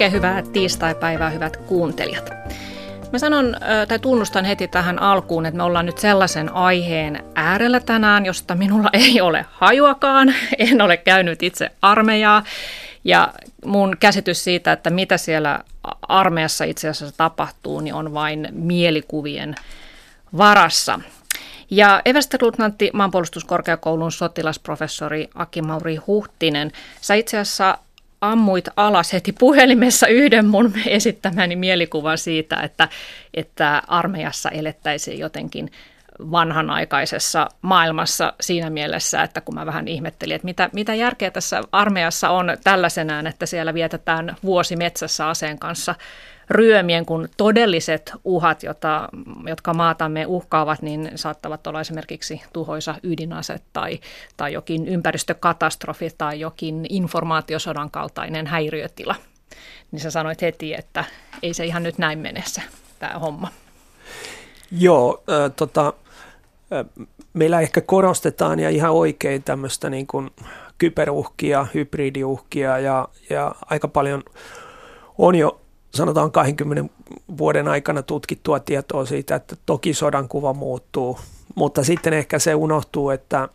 Oikein hyvää tiistai-päivää, hyvät kuuntelijat. Mä sanon tai tunnustan heti tähän alkuun, että me ollaan nyt sellaisen aiheen äärellä tänään, josta minulla ei ole hajuakaan. En ole käynyt itse armeijaa. Ja mun käsitys siitä, että mitä siellä armeijassa itse asiassa tapahtuu, niin on vain mielikuvien varassa. Ja eversteluutnantti maanpuolustuskorkeakoulun sotilasprofessori Aki Mauri Huhtinen, sä itse asiassa ammuit alas heti puhelimessa yhden mun esittämäni mielikuvan siitä, että, että armeijassa elettäisiin jotenkin vanhanaikaisessa maailmassa siinä mielessä, että kun mä vähän ihmettelin, että mitä, mitä järkeä tässä armeijassa on tällaisenään, että siellä vietetään vuosi metsässä aseen kanssa ryömien, kun todelliset uhat, jota, jotka maatamme uhkaavat, niin saattavat olla esimerkiksi tuhoisa ydinase tai, tai jokin ympäristökatastrofi tai jokin informaatiosodan kaltainen häiriötila. Niin sä sanoit heti, että ei se ihan nyt näin menessä tämä homma. Joo, äh, tota, äh, meillä ehkä korostetaan ja ihan oikein tämmöistä niin kuin kyberuhkia, hybridiuhkia ja, ja aika paljon on jo sanotaan 20 vuoden aikana tutkittua tietoa siitä, että toki sodan kuva muuttuu, mutta sitten ehkä se unohtuu, että,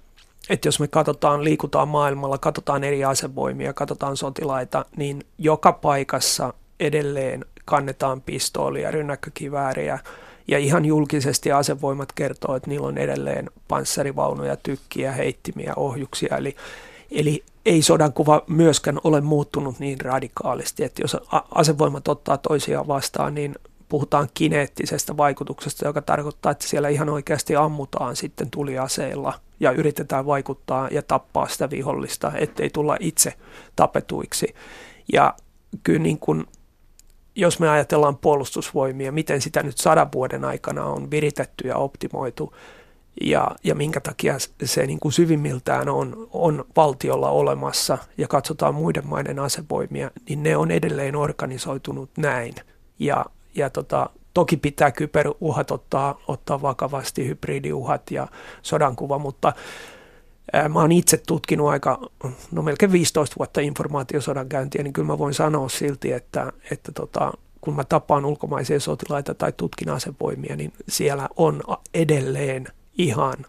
että jos me katsotaan, liikutaan maailmalla, katsotaan eri asevoimia, katsotaan sotilaita, niin joka paikassa edelleen kannetaan pistoolia, rynnäkkökivääriä. Ja ihan julkisesti asevoimat kertoo, että niillä on edelleen panssarivaunuja, tykkiä, heittimiä, ohjuksia, eli, eli ei sodan kuva myöskään ole muuttunut niin radikaalisti, että jos asevoimat ottaa toisiaan vastaan, niin puhutaan kineettisestä vaikutuksesta, joka tarkoittaa, että siellä ihan oikeasti ammutaan sitten tuliaseilla ja yritetään vaikuttaa ja tappaa sitä vihollista, ettei tulla itse tapetuiksi. Ja kyllä niin kuin, jos me ajatellaan puolustusvoimia, miten sitä nyt sadan vuoden aikana on viritetty ja optimoitu, ja, ja minkä takia se niin kuin syvimmiltään on, on valtiolla olemassa ja katsotaan muiden maiden asevoimia, niin ne on edelleen organisoitunut näin. Ja, ja tota, toki pitää kyberuhat ottaa, ottaa vakavasti, hybridiuhat ja sodankuva, mutta ää, mä oon itse tutkinut aika, no melkein 15 vuotta informaatiosodan käyntiä, niin kyllä mä voin sanoa silti, että, että tota, kun mä tapaan ulkomaisia sotilaita tai tutkin asevoimia, niin siellä on edelleen ihan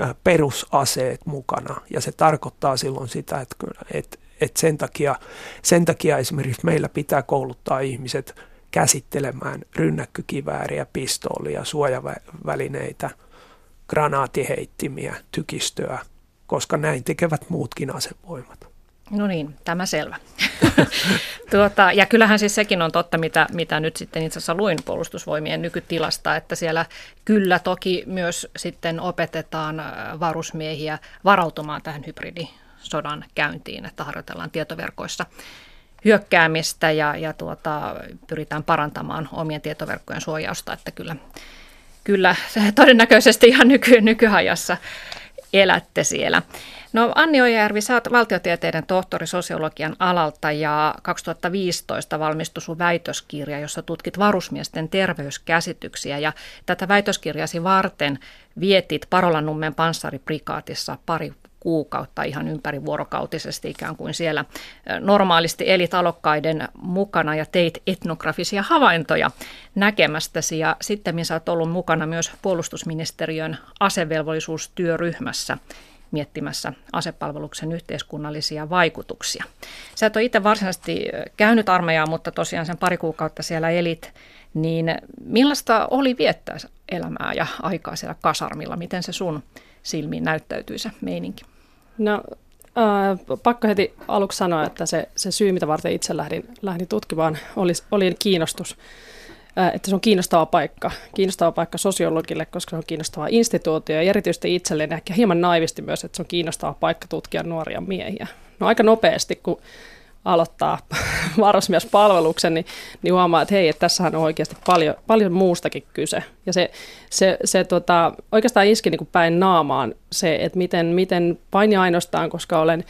äh, perusaseet mukana. Ja se tarkoittaa silloin sitä, että, että, että sen, takia, sen takia esimerkiksi meillä pitää kouluttaa ihmiset käsittelemään rynnäkkökivääriä, pistoolia, suojavälineitä, granaattiheittimiä, tykistöä, koska näin tekevät muutkin asevoimat. No niin, tämä selvä. tuota, ja kyllähän siis sekin on totta, mitä, mitä nyt sitten itse asiassa luin puolustusvoimien nykytilasta, että siellä kyllä toki myös sitten opetetaan äh, varusmiehiä varautumaan tähän hybridisodan käyntiin, että harjoitellaan tietoverkoissa hyökkäämistä ja, ja tuota, pyritään parantamaan omien tietoverkkojen suojausta, että kyllä, kyllä todennäköisesti ihan nyky, nykyajassa elätte siellä. No Anni Ojärvi, sä oot valtiotieteiden tohtori sosiologian alalta ja 2015 valmistui sun väitöskirja, jossa tutkit varusmiesten terveyskäsityksiä. Ja tätä väitöskirjasi varten vietit Parolanummen panssariprikaatissa pari kuukautta ihan ympärivuorokautisesti ikään kuin siellä normaalisti eli talokkaiden mukana ja teit etnografisia havaintoja näkemästäsi. Ja sitten sä oot ollut mukana myös puolustusministeriön asevelvollisuustyöryhmässä miettimässä asepalveluksen yhteiskunnallisia vaikutuksia. Sä et ole itse varsinaisesti käynyt armeijaa, mutta tosiaan sen pari kuukautta siellä elit, niin millaista oli viettää elämää ja aikaa siellä kasarmilla? Miten se sun silmiin näyttäytyi se meininki? No äh, pakko heti aluksi sanoa, että se, se syy, mitä varten itse lähdin, lähdin tutkimaan, oli, oli kiinnostus että se on kiinnostava paikka, kiinnostava paikka sosiologille, koska se on kiinnostava instituutio ja erityisesti itselleen ehkä hieman naivisti myös, että se on kiinnostava paikka tutkia nuoria miehiä. No aika nopeasti, kun aloittaa varusmiespalveluksen, niin, niin huomaa, että hei, että tässähän on oikeasti paljon, paljon muustakin kyse. Ja se, se, se tota, oikeastaan iski niin kuin päin naamaan se, että miten, miten vain ja ainoastaan, koska olen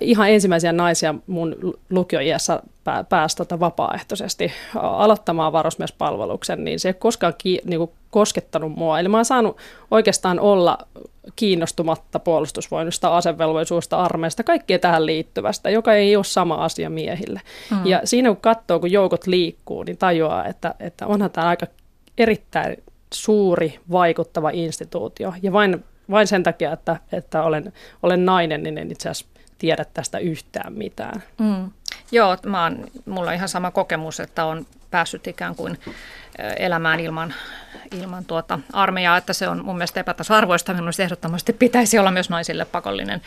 ihan ensimmäisiä naisia mun lukioiässä pää, pääsi tota vapaaehtoisesti aloittamaan varusmiespalveluksen, niin se ei koskaan ki, niin kuin koskettanut mua. Eli mä oon saanut oikeastaan olla kiinnostumatta puolustusvoimista, asevelvollisuudesta, armeista, kaikkea tähän liittyvästä, joka ei ole sama asia miehille. Mm. Ja siinä kun katsoo, kun joukot liikkuu, niin tajuaa, että, että onhan tämä aika erittäin suuri, vaikuttava instituutio. Ja vain, vain sen takia, että, että olen, olen nainen, niin en itse asiassa tiedä tästä yhtään mitään. Mm. Joo, mä oon, mulla on ihan sama kokemus, että on päässyt ikään kuin elämään ilman, ilman tuota armeijaa, että se on mun mielestä epätasa-arvoista. Minusta ehdottomasti pitäisi olla myös naisille pakollinen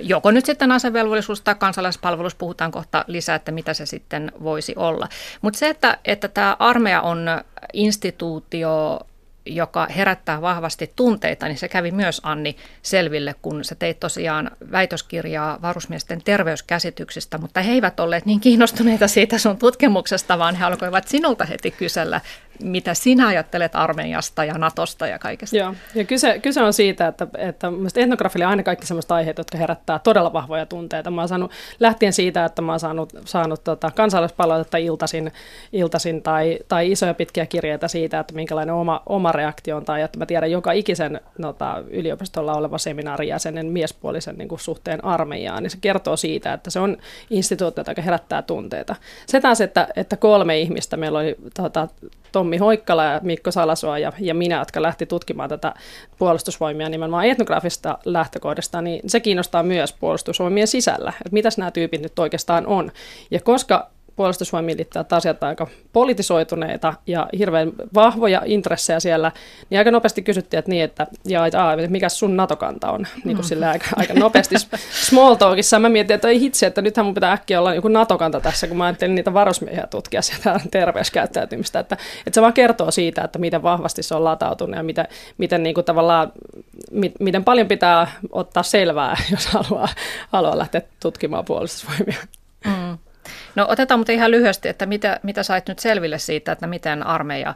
joko nyt sitten asevelvollisuus tai kansalaispalvelus, puhutaan kohta lisää, että mitä se sitten voisi olla. Mutta se, että, että tämä armeija on instituutio, joka herättää vahvasti tunteita, niin se kävi myös Anni selville, kun sä teit tosiaan väitöskirjaa varusmiesten terveyskäsityksistä, mutta he eivät olleet niin kiinnostuneita siitä sun tutkimuksesta, vaan he alkoivat sinulta heti kysellä, mitä sinä ajattelet armeijasta ja Natosta ja kaikesta. Joo, ja kyse, kyse on siitä, että, että etnografilla on aina kaikki sellaiset aiheet, jotka herättää todella vahvoja tunteita. Mä oon saanut, lähtien siitä, että mä oon saanut, saanut tota, kansalaispalautetta iltasin, iltasin tai, tai isoja pitkiä kirjeitä siitä, että minkälainen oma, oma reaktio on, tai että mä tiedän joka ikisen nota, yliopistolla oleva seminaarijäsenen miespuolisen niin kuin, suhteen armeijaan, niin se kertoo siitä, että se on instituutio, joka herättää tunteita. Se taas, että, että kolme ihmistä, meillä oli tota, Tommi Hoikkala ja Mikko Salasoa ja, ja minä, jotka lähti tutkimaan tätä puolustusvoimia nimenomaan etnografista lähtökohdasta, niin se kiinnostaa myös puolustusvoimien sisällä, että mitäs nämä tyypit nyt oikeastaan on. Ja koska puolustusvoimiin liittyvät asiat aika politisoituneita ja hirveän vahvoja intressejä siellä, niin aika nopeasti kysyttiin, että, niin, että, ja, että aa, mikä sun NATO-kanta on, niin kuin mm. aika, aika nopeasti small talkissa. Mä mietin, että ei hitsi, että nythän mun pitää äkkiä olla joku NATO-kanta tässä, kun mä ajattelin niitä varusmiehiä tutkia sitä terveyskäyttäytymistä, että, että se vaan kertoo siitä, että miten vahvasti se on latautunut ja miten, miten niin kuin tavallaan, miten paljon pitää ottaa selvää, jos haluaa, haluaa lähteä tutkimaan puolustusvoimia. Mm. No otetaan mutta ihan lyhyesti, että mitä, mitä sait nyt selville siitä, että miten armeija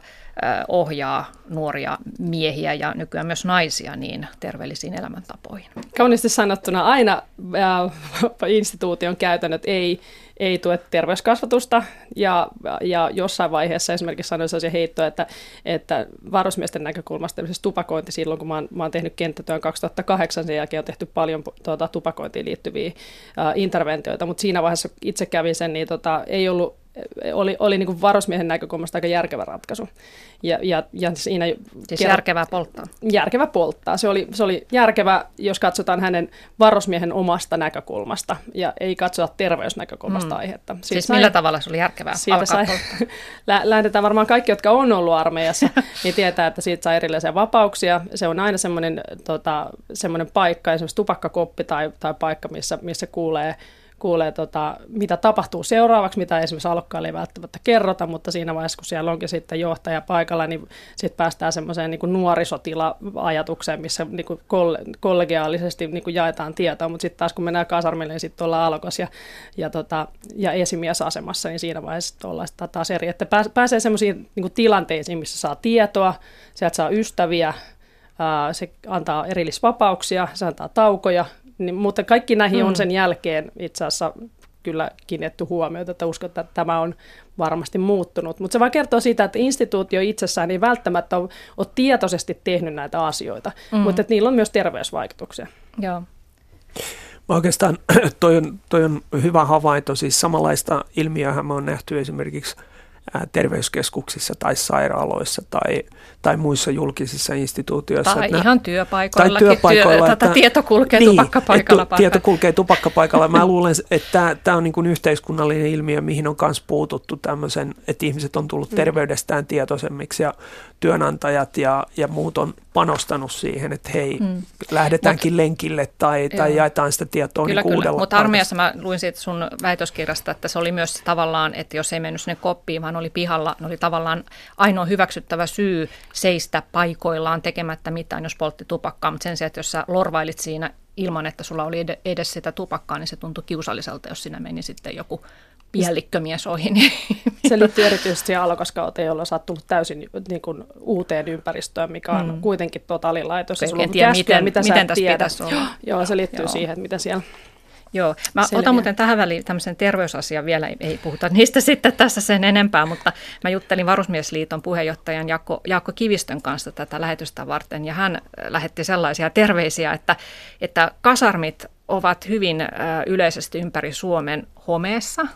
ohjaa nuoria miehiä ja nykyään myös naisia niin terveellisiin elämäntapoihin. Kauniisti sanottuna aina äh, instituution käytännöt ei, ei tue terveyskasvatusta. Ja, ja jossain vaiheessa esimerkiksi sanoin sellaisia heittoja, että, että varusmiesten näkökulmasta tupakointi silloin, kun mä oon, mä oon tehnyt kenttätyön 2008, sen jälkeen on tehty paljon tuota, tupakointiin liittyviä äh, interventioita, mutta siinä vaiheessa itse kävin sen, niin tota, ei ollut oli, oli niin kuin varusmiehen näkökulmasta aika järkevä ratkaisu. Ja, ja, ja siinä siis kerro, järkevää polttaa? Järkevä polttaa. Se oli, se oli järkevä, jos katsotaan hänen varusmiehen omasta näkökulmasta ja ei katsota terveysnäkökulmasta mm. aihetta. Siitä siis sai, millä tavalla se oli järkevää siitä sai, Lähdetään varmaan kaikki, jotka on ollut armeijassa, niin tietää, että siitä saa erilaisia vapauksia. Se on aina semmoinen, tota, semmoinen paikka, esimerkiksi tupakkakoppi tai, tai paikka, missä, missä kuulee kuulee, tota, mitä tapahtuu seuraavaksi, mitä esimerkiksi alokkaille ei välttämättä kerrota, mutta siinä vaiheessa, kun siellä onkin sitten johtaja paikalla, niin sitten päästään semmoiseen niin nuorisotila-ajatukseen, missä niin kuin kollegiaalisesti niin kuin jaetaan tietoa, mutta sitten taas kun mennään kasarmille, niin sitten ollaan alokas ja, ja, tota, ja esimiesasemassa, niin siinä vaiheessa ollaan taas eri, että pääsee semmoisiin niin tilanteisiin, missä saa tietoa, sieltä saa ystäviä, se antaa erillisvapauksia, se antaa taukoja, niin, mutta kaikki näihin mm. on sen jälkeen itse asiassa kyllä kiinnitetty huomiota, että uskon, että tämä on varmasti muuttunut. Mutta se vaan kertoo siitä, että instituutio itsessään ei välttämättä ole, ole tietoisesti tehnyt näitä asioita, mm. mutta että niillä on myös terveysvaikutuksia. Joo. Mä oikeastaan toi on, toi on hyvä havainto, siis samanlaista ilmiöhän me on nähty esimerkiksi – terveyskeskuksissa tai sairaaloissa tai, tai muissa julkisissa instituutioissa. Tai ihan työpaikoilla. Tai työpaikoilla. Työ, että, tieto kulkee niin, tupakkapaikalla. Että, tieto kulkee tupakkapaikalla. Mä luulen, että tämä on niin kuin yhteiskunnallinen ilmiö, mihin on myös puututtu tämmöisen, että ihmiset on tullut mm. terveydestään tietoisemmiksi ja työnantajat ja, ja muut on panostanut siihen, että hei, mm. lähdetäänkin Mut, lenkille tai, tai jaetaan sitä tietoa kyllä, niin kyllä. Mutta armeijassa mä luin siitä sun väitöskirjasta, että se oli myös tavallaan, että jos ei mennyt sinne koppiin, vaan oli pihalla, ne oli tavallaan ainoa hyväksyttävä syy seistä paikoillaan tekemättä mitään, jos poltti tupakkaa. Mutta sen sijaan, että jos sä lorvailit siinä ilman, että sulla oli edes sitä tupakkaa, niin se tuntui kiusalliselta, jos sinä meni sitten joku piellikkömies ohi. Niin se liittyy erityisesti alokaskauteen, jolla on tullut täysin niin kuin, uuteen ympäristöön, mikä on mm. kuitenkin totaalilaitos. En tiedä, käskyä, miten, mitä miten tässä tiedät. pitäisi olla. Joo, se liittyy Joo. siihen, että mitä siellä Joo, mä selviä. otan muuten tähän väliin tämmöisen terveysasian vielä, ei puhuta niistä sitten tässä sen enempää, mutta mä juttelin Varusmiesliiton puheenjohtajan Jaakko, Jaakko Kivistön kanssa tätä lähetystä varten, ja hän lähetti sellaisia terveisiä, että, että kasarmit ovat hyvin yleisesti ympäri Suomen homeessa,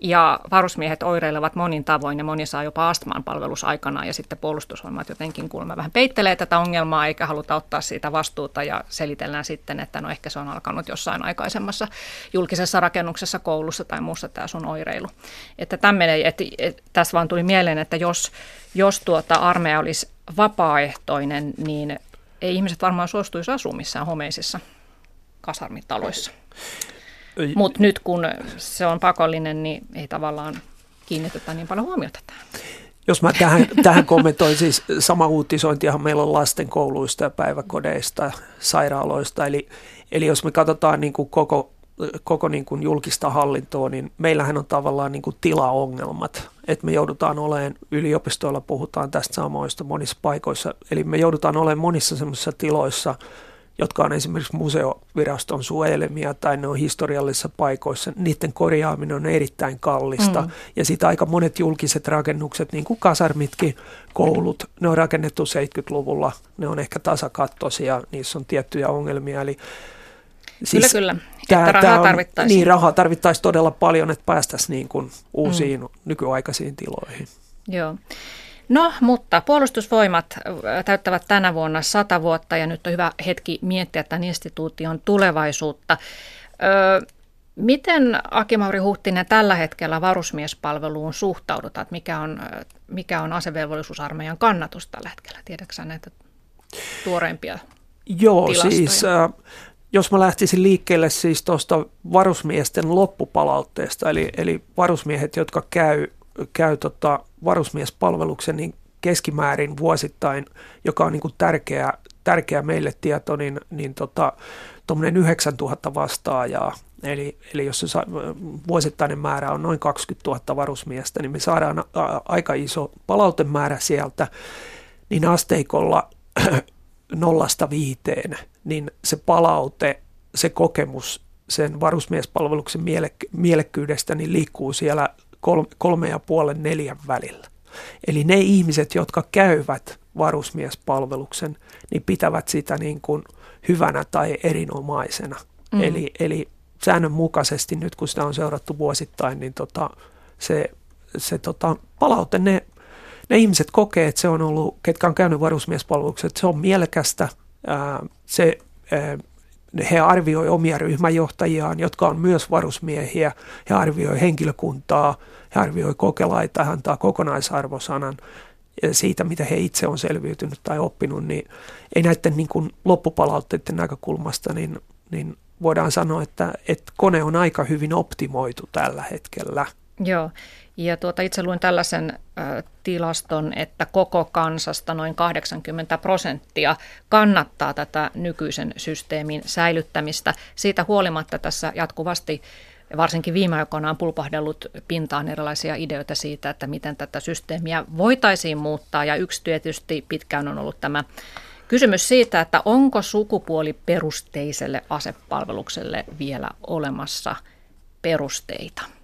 ja varusmiehet oireilevat monin tavoin ja moni saa jopa astmaan palvelusaikana ja sitten puolustusvoimat jotenkin kuulemma vähän peittelee tätä ongelmaa eikä haluta ottaa siitä vastuuta ja selitellään sitten, että no ehkä se on alkanut jossain aikaisemmassa julkisessa rakennuksessa, koulussa tai muussa tämä sun oireilu. Että tämmöinen, että, että tässä vaan tuli mieleen, että jos, jos tuota armeija olisi vapaaehtoinen, niin ei ihmiset varmaan suostuisi asua missään homeisissa kasarmitaloissa. Mutta nyt kun se on pakollinen, niin ei tavallaan kiinnitetä niin paljon huomiota tähän. Jos mä tähän, tähän kommentoin, siis sama uutisointihan meillä on lasten kouluista ja päiväkodeista, sairaaloista. Eli, eli jos me katsotaan niin kuin koko, koko niin kuin julkista hallintoa, niin meillähän on tavallaan niin kuin tilaongelmat. Että me joudutaan olemaan, yliopistoilla puhutaan tästä samoista monissa paikoissa, eli me joudutaan olemaan monissa semmoisissa tiloissa – jotka on esimerkiksi museoviraston suojelemia tai ne on historiallisissa paikoissa, niiden korjaaminen on erittäin kallista. Mm. Ja sitten aika monet julkiset rakennukset, niin kuin kasarmitkin, koulut, ne on rakennettu 70-luvulla, ne on ehkä tasakattoisia, niissä on tiettyjä ongelmia. Eli Siis kyllä, kyllä. Että rahaa tarvittaisiin. Niin, rahaa tarvittaisiin todella paljon, että päästäisiin niin kuin uusiin mm. nykyaikaisiin tiloihin. Joo. No, mutta puolustusvoimat täyttävät tänä vuonna sata vuotta ja nyt on hyvä hetki miettiä tämän instituution tulevaisuutta. Öö, miten Akimauri Huhtinen tällä hetkellä varusmiespalveluun suhtaudutaan? Mikä on, mikä on asevelvollisuusarmeijan kannatus tällä hetkellä? Tiedätkö näitä tuoreimpia Joo, tilastoja? siis äh, jos mä lähtisin liikkeelle siis tuosta varusmiesten loppupalautteesta, eli, eli varusmiehet, jotka käy käy tota varusmiespalveluksen niin keskimäärin vuosittain, joka on niin kuin tärkeä, tärkeä meille tieto, niin, niin tota, 9000 vastaajaa. Eli, eli jos se sa, vuosittainen määrä on noin 20 000 varusmiestä, niin me saadaan a, aika iso palautemäärä sieltä, niin asteikolla nollasta viiteen, niin se palaute, se kokemus sen varusmiespalveluksen mielek- mielekkyydestä niin liikkuu siellä kolme ja puolen neljän välillä. Eli ne ihmiset, jotka käyvät varusmiespalveluksen, niin pitävät sitä niin kuin hyvänä tai erinomaisena. Mm. Eli, eli säännönmukaisesti nyt, kun sitä on seurattu vuosittain, niin tota, se, se tota, palaute, ne, ne ihmiset kokee, että se on ollut, ketkä on käynyt varusmiespalveluksen, että se on mielekästä, ää, se ää, he arvioi omia ryhmäjohtajiaan, jotka on myös varusmiehiä. He arvioi henkilökuntaa, he arvioi kokelaita, hän antaa kokonaisarvosanan siitä, mitä he itse on selviytynyt tai oppinut, niin ei näiden niin kuin loppupalautteiden näkökulmasta, niin, niin voidaan sanoa, että, että kone on aika hyvin optimoitu tällä hetkellä. Joo, ja tuota, itse luin tällaisen tilaston, että koko kansasta noin 80 prosenttia kannattaa tätä nykyisen systeemin säilyttämistä. Siitä huolimatta tässä jatkuvasti varsinkin viime aikoina on pulpahdellut pintaan erilaisia ideoita siitä, että miten tätä systeemiä voitaisiin muuttaa. Ja yksi tietysti pitkään on ollut tämä kysymys siitä, että onko sukupuoliperusteiselle asepalvelukselle vielä olemassa perusteita.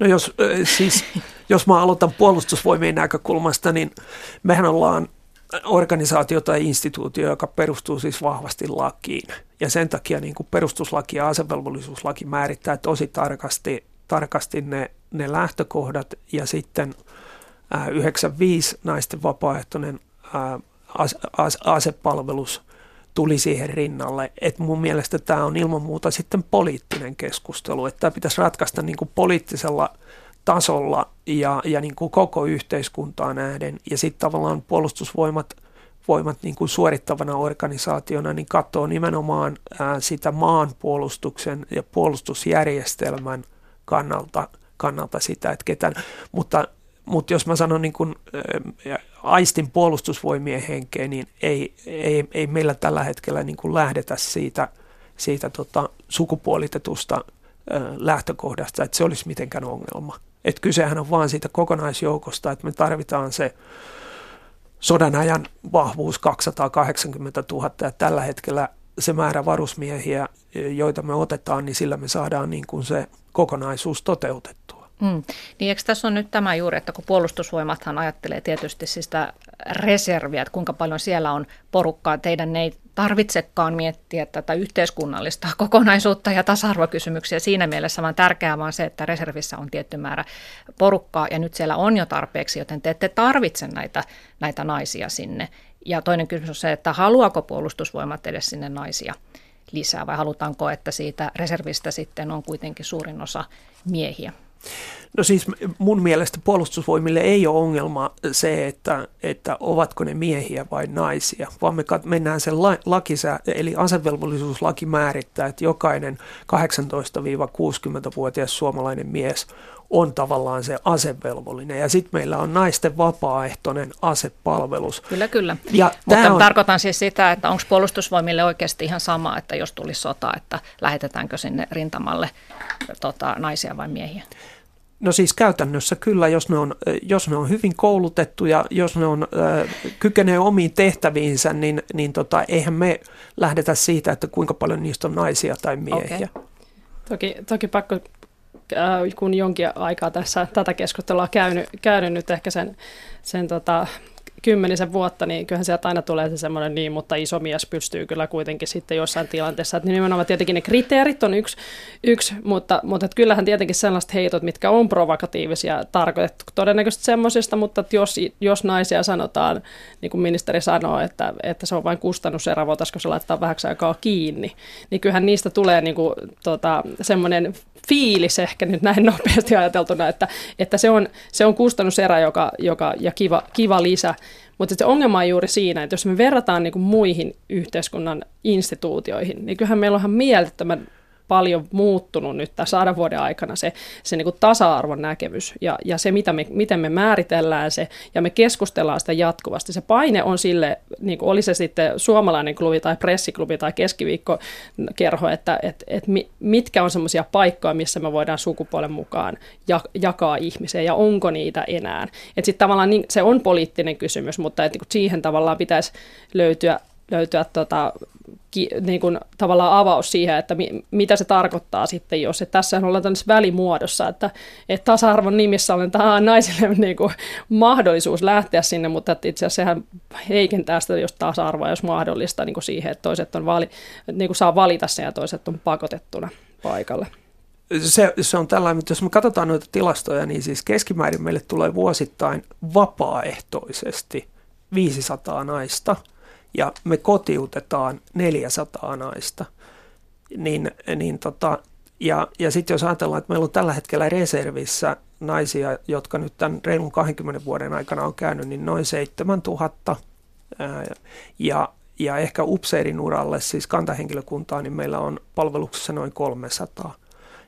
No jos, siis, jos mä aloitan puolustusvoimien näkökulmasta, niin mehän ollaan organisaatio tai instituutio, joka perustuu siis vahvasti lakiin. Ja sen takia niin kuin perustuslaki ja asevelvollisuuslaki määrittää tosi tarkasti, tarkasti ne, ne lähtökohdat ja sitten ää, 95 naisten vapaaehtoinen ää, as, as, asepalvelus tuli siihen rinnalle. Et mun mielestä tämä on ilman muuta sitten poliittinen keskustelu, että tämä pitäisi ratkaista niin kuin poliittisella tasolla ja, ja niin kuin koko yhteiskuntaa nähden. Ja sitten tavallaan puolustusvoimat voimat niin kuin suorittavana organisaationa niin katsoo nimenomaan ää, sitä maanpuolustuksen ja puolustusjärjestelmän kannalta, kannalta sitä, että ketään, mutta mutta jos mä sanon niin kun, ä, aistin puolustusvoimien henkeen, niin ei, ei, ei meillä tällä hetkellä niin kun lähdetä siitä, siitä tota, sukupuolitetusta ä, lähtökohdasta, että se olisi mitenkään ongelma. Et kysehän on vaan siitä kokonaisjoukosta, että me tarvitaan se sodan ajan vahvuus 280 000 ja tällä hetkellä se määrä varusmiehiä, joita me otetaan, niin sillä me saadaan niin kuin se kokonaisuus toteutettua. Mm. Niin eikö tässä on nyt tämä juuri, että kun puolustusvoimathan ajattelee tietysti sitä reserviä, että kuinka paljon siellä on porukkaa, teidän ei tarvitsekaan miettiä tätä yhteiskunnallista kokonaisuutta ja tasa-arvokysymyksiä siinä mielessä, vaan tärkeää vaan se, että reservissä on tietty määrä porukkaa ja nyt siellä on jo tarpeeksi, joten te ette tarvitse näitä, näitä naisia sinne. Ja toinen kysymys on se, että haluaako puolustusvoimat edes sinne naisia lisää vai halutaanko, että siitä reservistä sitten on kuitenkin suurin osa miehiä? No siis mun mielestä puolustusvoimille ei ole ongelma se, että, että ovatko ne miehiä vai naisia, vaan me mennään sen lakisä, eli asevelvollisuuslaki määrittää, että jokainen 18-60-vuotias suomalainen mies on tavallaan se asevelvollinen. Ja sitten meillä on naisten vapaaehtoinen asepalvelus. Kyllä, kyllä. Ja Mutta on... tarkoitan siis sitä, että onko puolustusvoimille oikeasti ihan sama, että jos tulisi sota, että lähetetäänkö sinne rintamalle tota, naisia vai miehiä? No siis käytännössä kyllä, jos ne on, jos ne on hyvin koulutettuja, jos ne on, äh, kykenee omiin tehtäviinsä, niin, niin tota, eihän me lähdetä siitä, että kuinka paljon niistä on naisia tai miehiä. Okay. Toki, toki pakko, kun jonkin aikaa tässä tätä keskustelua käynyt, käynyt nyt ehkä sen, sen tota, kymmenisen vuotta, niin kyllähän sieltä aina tulee se semmoinen niin, mutta iso mies pystyy kyllä kuitenkin sitten jossain tilanteessa. Että nimenomaan tietenkin ne kriteerit on yksi, yksi mutta, mutta että kyllähän tietenkin sellaiset heitot, mitkä on provokatiivisia, tarkoitettu todennäköisesti semmoisista, mutta että jos, jos naisia sanotaan, niin kuin ministeri sanoo, että, että se on vain kustannuserä, voitaisiko se laittaa vähäksi aikaa kiinni, niin kyllähän niistä tulee niin kuin, tota, semmoinen fiilis ehkä nyt näin nopeasti ajateltuna, että, että se, on, se on kustannuserä joka, joka, ja kiva, kiva lisä. Mutta se ongelma on juuri siinä, että jos me verrataan niin kuin muihin yhteiskunnan instituutioihin, niin kyllähän meillä onhan mielettömän paljon muuttunut nyt tässä sadan vuoden aikana se, se niin kuin tasa-arvon näkemys ja, ja se, mitä me, miten me määritellään se ja me keskustellaan sitä jatkuvasti. Se paine on sille, niin kuin oli se sitten suomalainen klubi tai pressiklubi tai keskiviikkokerho, että et, et mitkä on semmoisia paikkoja, missä me voidaan sukupuolen mukaan ja, jakaa ihmisiä ja onko niitä enää. Että sitten tavallaan niin, se on poliittinen kysymys, mutta et, niin siihen tavallaan pitäisi löytyä löytyä tota, ki, niin kuin, tavallaan avaus siihen, että mi, mitä se tarkoittaa sitten, jos että tässä ollaan tämmöisessä välimuodossa, että, että tasa-arvon nimissä on tähän naisille niin kuin, mahdollisuus lähteä sinne, mutta että itse asiassa sehän heikentää sitä jos tasa-arvoa, jos mahdollista niin kuin siihen, että toiset on vali, niin kuin saa valita sen ja toiset on pakotettuna paikalle. Se, se on tällainen, mutta jos me katsotaan noita tilastoja, niin siis keskimäärin meille tulee vuosittain vapaaehtoisesti 500 naista – ja me kotiutetaan 400 naista. Niin, niin tota, ja, ja sitten jos ajatellaan, että meillä on tällä hetkellä reservissä naisia, jotka nyt tämän reilun 20 vuoden aikana on käynyt, niin noin 7000. Ja, ja ehkä upseerin uralle, siis kantahenkilökuntaa, niin meillä on palveluksessa noin 300.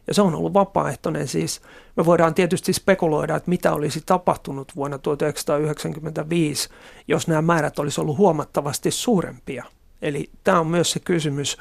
Ja se on ollut vapaaehtoinen siis. Me voidaan tietysti spekuloida, että mitä olisi tapahtunut vuonna 1995, jos nämä määrät olisi ollut huomattavasti suurempia. Eli tämä on myös se kysymys,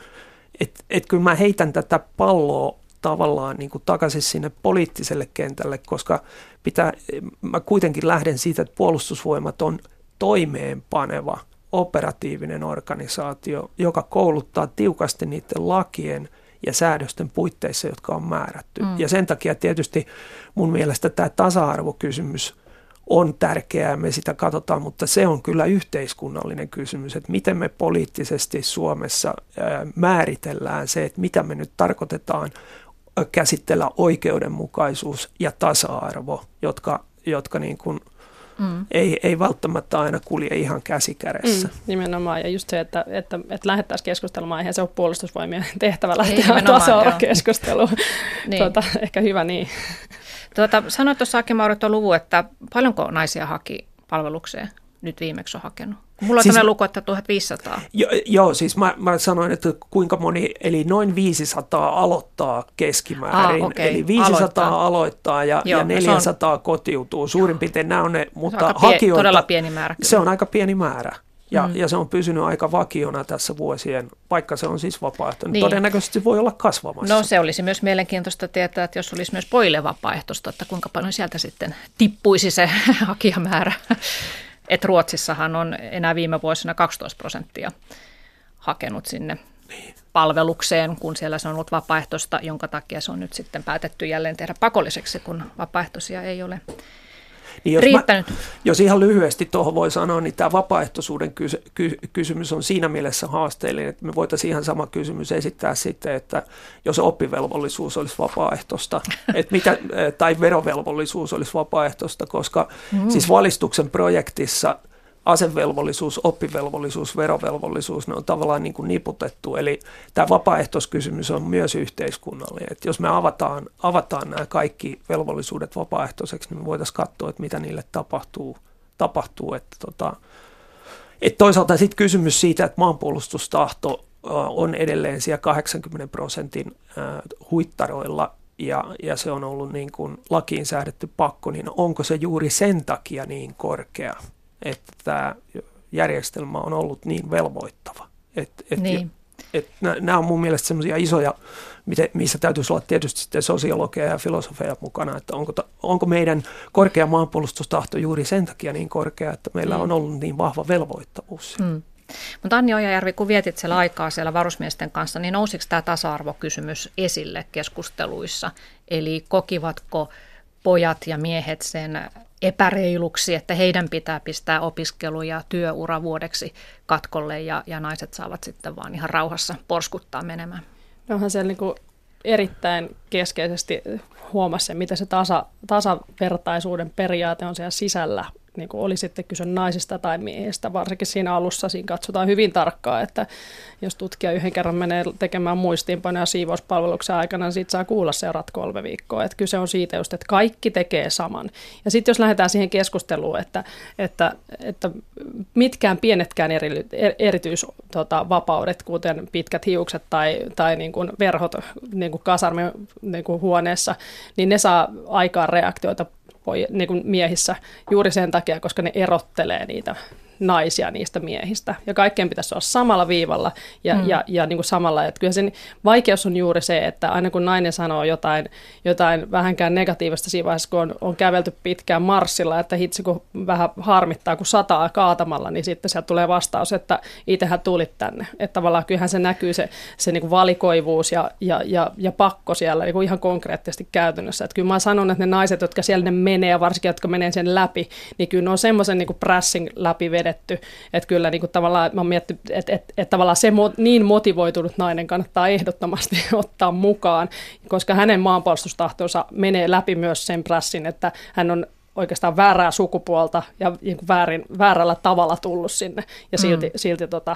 että, että kyllä mä heitän tätä palloa tavallaan niin kuin takaisin sinne poliittiselle kentälle, koska pitää, mä kuitenkin lähden siitä, että puolustusvoimat on toimeenpaneva operatiivinen organisaatio, joka kouluttaa tiukasti niiden lakien – ja säädösten puitteissa, jotka on määrätty. Mm. Ja sen takia tietysti mun mielestä tämä tasa-arvokysymys on tärkeää, me sitä katsotaan, mutta se on kyllä yhteiskunnallinen kysymys, että miten me poliittisesti Suomessa määritellään se, että mitä me nyt tarkoitetaan käsitellä oikeudenmukaisuus ja tasa-arvo, jotka, jotka niin kuin – mm. ei, ei välttämättä aina kulje ihan käsi kädessä. Mm, nimenomaan, ja just se, että, että, että lähdettäisiin keskustelemaan, eihän se ole puolustusvoimien tehtävä lähteä tasa-arvokeskusteluun. niin. tuota, ehkä hyvä niin. Tuota, sanoit tuossa Aki luvun, että paljonko naisia haki palvelukseen nyt viimeksi on hakenut? Mulla on siis, tämmöinen luku, että 1500. Jo, joo, siis mä, mä sanoin, että kuinka moni, eli noin 500 aloittaa keskimäärin. Ah, okay. Eli 500 aloittaa, aloittaa ja, joo, ja 400 on, kotiutuu. Suurin piirtein nämä on ne, mutta on hakijoita, todella pieni määrä. Kyllä. Se on aika pieni määrä. Ja, mm. ja se on pysynyt aika vakiona tässä vuosien, vaikka se on siis vapaaehtoinen. Niin. Todennäköisesti voi olla kasvamassa. No se olisi myös mielenkiintoista tietää, että jos olisi myös poille vapaaehtoista, että kuinka paljon sieltä sitten tippuisi se hakijamäärä. Että Ruotsissahan on enää viime vuosina 12 prosenttia hakenut sinne niin. palvelukseen, kun siellä se on ollut vapaaehtoista, jonka takia se on nyt sitten päätetty jälleen tehdä pakolliseksi, kun vapaaehtoisia ei ole niin jos riittänyt. Mä, jos ihan lyhyesti tuohon voi sanoa, niin tämä vapaaehtoisuuden kysy, ky, kysymys on siinä mielessä haasteellinen, että me voitaisiin ihan sama kysymys esittää sitten, että jos oppivelvollisuus olisi vapaaehtoista, että mitä, tai verovelvollisuus olisi vapaaehtoista, koska mm. siis valistuksen projektissa – asevelvollisuus, oppivelvollisuus, verovelvollisuus, ne on tavallaan niin kuin niputettu. Eli tämä vapaaehtoiskysymys on myös yhteiskunnallinen. Että jos me avataan, avataan nämä kaikki velvollisuudet vapaaehtoiseksi, niin me voitaisiin katsoa, että mitä niille tapahtuu. tapahtuu. Että tota, et toisaalta sitten kysymys siitä, että maanpuolustustahto on edelleen siellä 80 prosentin huittaroilla ja, ja se on ollut niin kuin lakiin säädetty pakko, niin onko se juuri sen takia niin korkea? Että tämä järjestelmä on ollut niin velvoittava. Et, et, niin. et, nämä on mun mielestä semmoisia isoja, missä täytyisi olla tietysti sitten sosiologia ja filosofeja mukana, että onko, onko meidän korkea maanpuolustustahto juuri sen takia niin korkea, että meillä mm. on ollut niin vahva velvoittavuus. Mm. Mutta Anni Ojajärvi, kun vietit siellä aikaa siellä varusmiesten kanssa, niin nousiko tämä tasa-arvokysymys esille keskusteluissa? Eli kokivatko pojat ja miehet sen epäreiluksi, että heidän pitää pistää opiskelu ja työura vuodeksi katkolle ja, ja naiset saavat sitten vaan ihan rauhassa porskuttaa menemään. No onhan siellä niin erittäin keskeisesti huomasi se, mitä se tasa, tasavertaisuuden periaate on siellä sisällä niin kuin oli sitten kyse naisista tai miehistä, varsinkin siinä alussa siinä katsotaan hyvin tarkkaan, että jos tutkija yhden kerran menee tekemään muistiinpanoja siivouspalveluksen aikana, niin siitä saa kuulla seuraat kolme viikkoa. Että kyse on siitä just, että kaikki tekee saman. Ja sitten jos lähdetään siihen keskusteluun, että, että, että mitkään pienetkään eri, erityisvapaudet, tota, kuten pitkät hiukset tai, tai niin kuin verhot niin kuin kasarmin niin kuin huoneessa, niin ne saa aikaan reaktioita niin kuin miehissä juuri sen takia, koska ne erottelee niitä naisia niistä miehistä. Ja kaikkien pitäisi olla samalla viivalla ja, mm. ja, ja niin kuin samalla. Että kyllä sen vaikeus on juuri se, että aina kun nainen sanoo jotain, jotain vähänkään negatiivista siinä vaiheessa, kun on, on kävelty pitkään marssilla, että hitsi kun vähän harmittaa, kun sataa kaatamalla, niin sitten sieltä tulee vastaus, että itsehän tulit tänne. Että tavallaan kyllähän se näkyy se, se niin kuin valikoivuus ja, ja, ja, ja pakko siellä niin kuin ihan konkreettisesti käytännössä. Että kyllä mä sanon, että ne naiset, jotka siellä ne menee ja varsinkin jotka menee sen läpi, niin kyllä ne on semmoisen niin pressing läpi vedet vedetty. Että kyllä niin kuin tavallaan mä miettinyt, että, että, että tavallaan se mo, niin motivoitunut nainen kannattaa ehdottomasti ottaa mukaan, koska hänen maanpuolustustahtonsa menee läpi myös sen pressin, että hän on oikeastaan väärää sukupuolta ja niin kuin väärin, väärällä tavalla tullut sinne ja silti, mm. silti tota,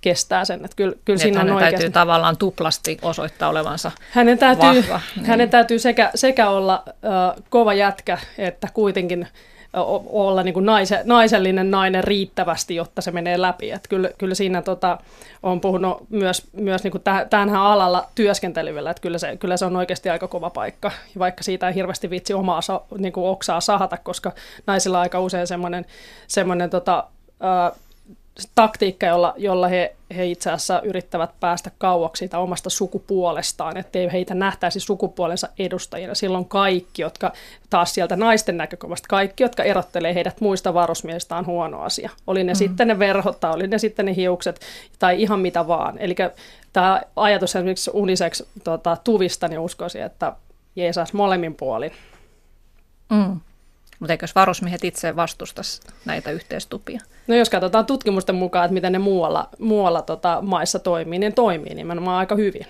kestää sen. Että kyllä, kyllä siinä on oikeasti... täytyy tavallaan tuplasti osoittaa olevansa hänen täytyy, vahva. Niin. Hänen täytyy sekä, sekä olla uh, kova jätkä, että kuitenkin olla niin kuin naise, naisellinen nainen riittävästi, jotta se menee läpi. Että kyllä, kyllä siinä tota, on puhunut myös, myös niin kuin tähän alalla työskentelyllä, että kyllä se, kyllä se on oikeasti aika kova paikka, vaikka siitä ei hirveästi vitsi omaa niin kuin oksaa sahata, koska naisilla on aika usein semmoinen, semmoinen tota, taktiikka, jolla, jolla he, he itse asiassa yrittävät päästä kauaksi siitä omasta sukupuolestaan, ettei heitä nähtäisi sukupuolensa edustajina. Silloin kaikki, jotka taas sieltä naisten näkökulmasta, kaikki, jotka erottelee heidät muista varusmiehistä on huono asia. Oli ne mm. sitten ne verhot tai oli ne sitten ne hiukset tai ihan mitä vaan. Eli tämä ajatus esimerkiksi uniseksi tota, tuvista, niin uskoisin, että Jeesus molemmin puolin. Mm. Mutta eikös varusmiehet itse vastustaisi näitä yhteistupia? No jos katsotaan tutkimusten mukaan, että miten ne muualla, muualla tota, maissa toimii, niin toimii nimenomaan aika hyvin.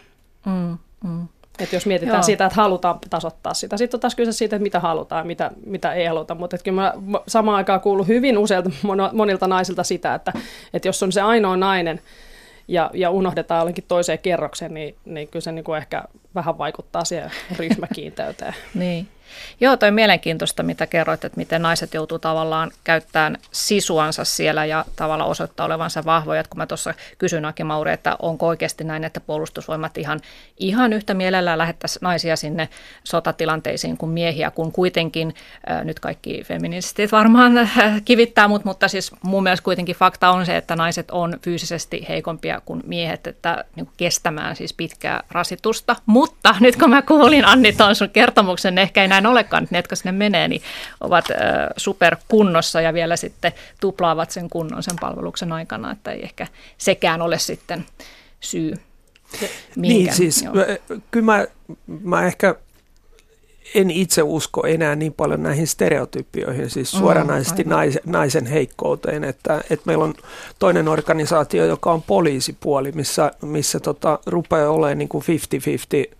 Mm, mm. Et jos mietitään Joo. sitä, että halutaan tasoittaa sitä. Sitten on taas kyse siitä, että mitä halutaan ja mitä, mitä ei haluta. Mutta kyllä mä samaan aikaan kuullut hyvin useilta monilta naisilta sitä, että, että jos on se ainoa nainen ja, ja unohdetaan jollekin toiseen kerrokseen, niin, niin kyllä se niin kuin ehkä vähän vaikuttaa siihen ryhmäkiinteyteen. niin. Joo, toi mielenkiintoista, mitä kerroit, että miten naiset joutuu tavallaan käyttämään sisuansa siellä ja tavallaan osoittaa olevansa vahvoja. Että kun mä tuossa kysyin Aki Mauri, että onko oikeasti näin, että puolustusvoimat ihan, ihan yhtä mielellään lähettäisiin naisia sinne sotatilanteisiin kuin miehiä, kun kuitenkin äh, nyt kaikki feministit varmaan äh, kivittää mut, mutta siis mun mielestä kuitenkin fakta on se, että naiset on fyysisesti heikompia kuin miehet, että niin kestämään siis pitkää rasitusta. Mutta nyt kun mä kuulin Anni tuon sun kertomuksen, ehkä ei näin olekaan, että ne, jotka sinne menee, niin ovat superkunnossa ja vielä sitten tuplaavat sen kunnon sen palveluksen aikana, että ei ehkä sekään ole sitten syy Minkä? Niin siis, Joo. kyllä mä, mä ehkä en itse usko enää niin paljon näihin stereotypioihin, siis mm, suoranaisesti mm, naisen, naisen heikkouteen, että, että meillä on toinen organisaatio, joka on poliisipuoli, missä, missä tota, rupeaa olemaan niin kuin 50-50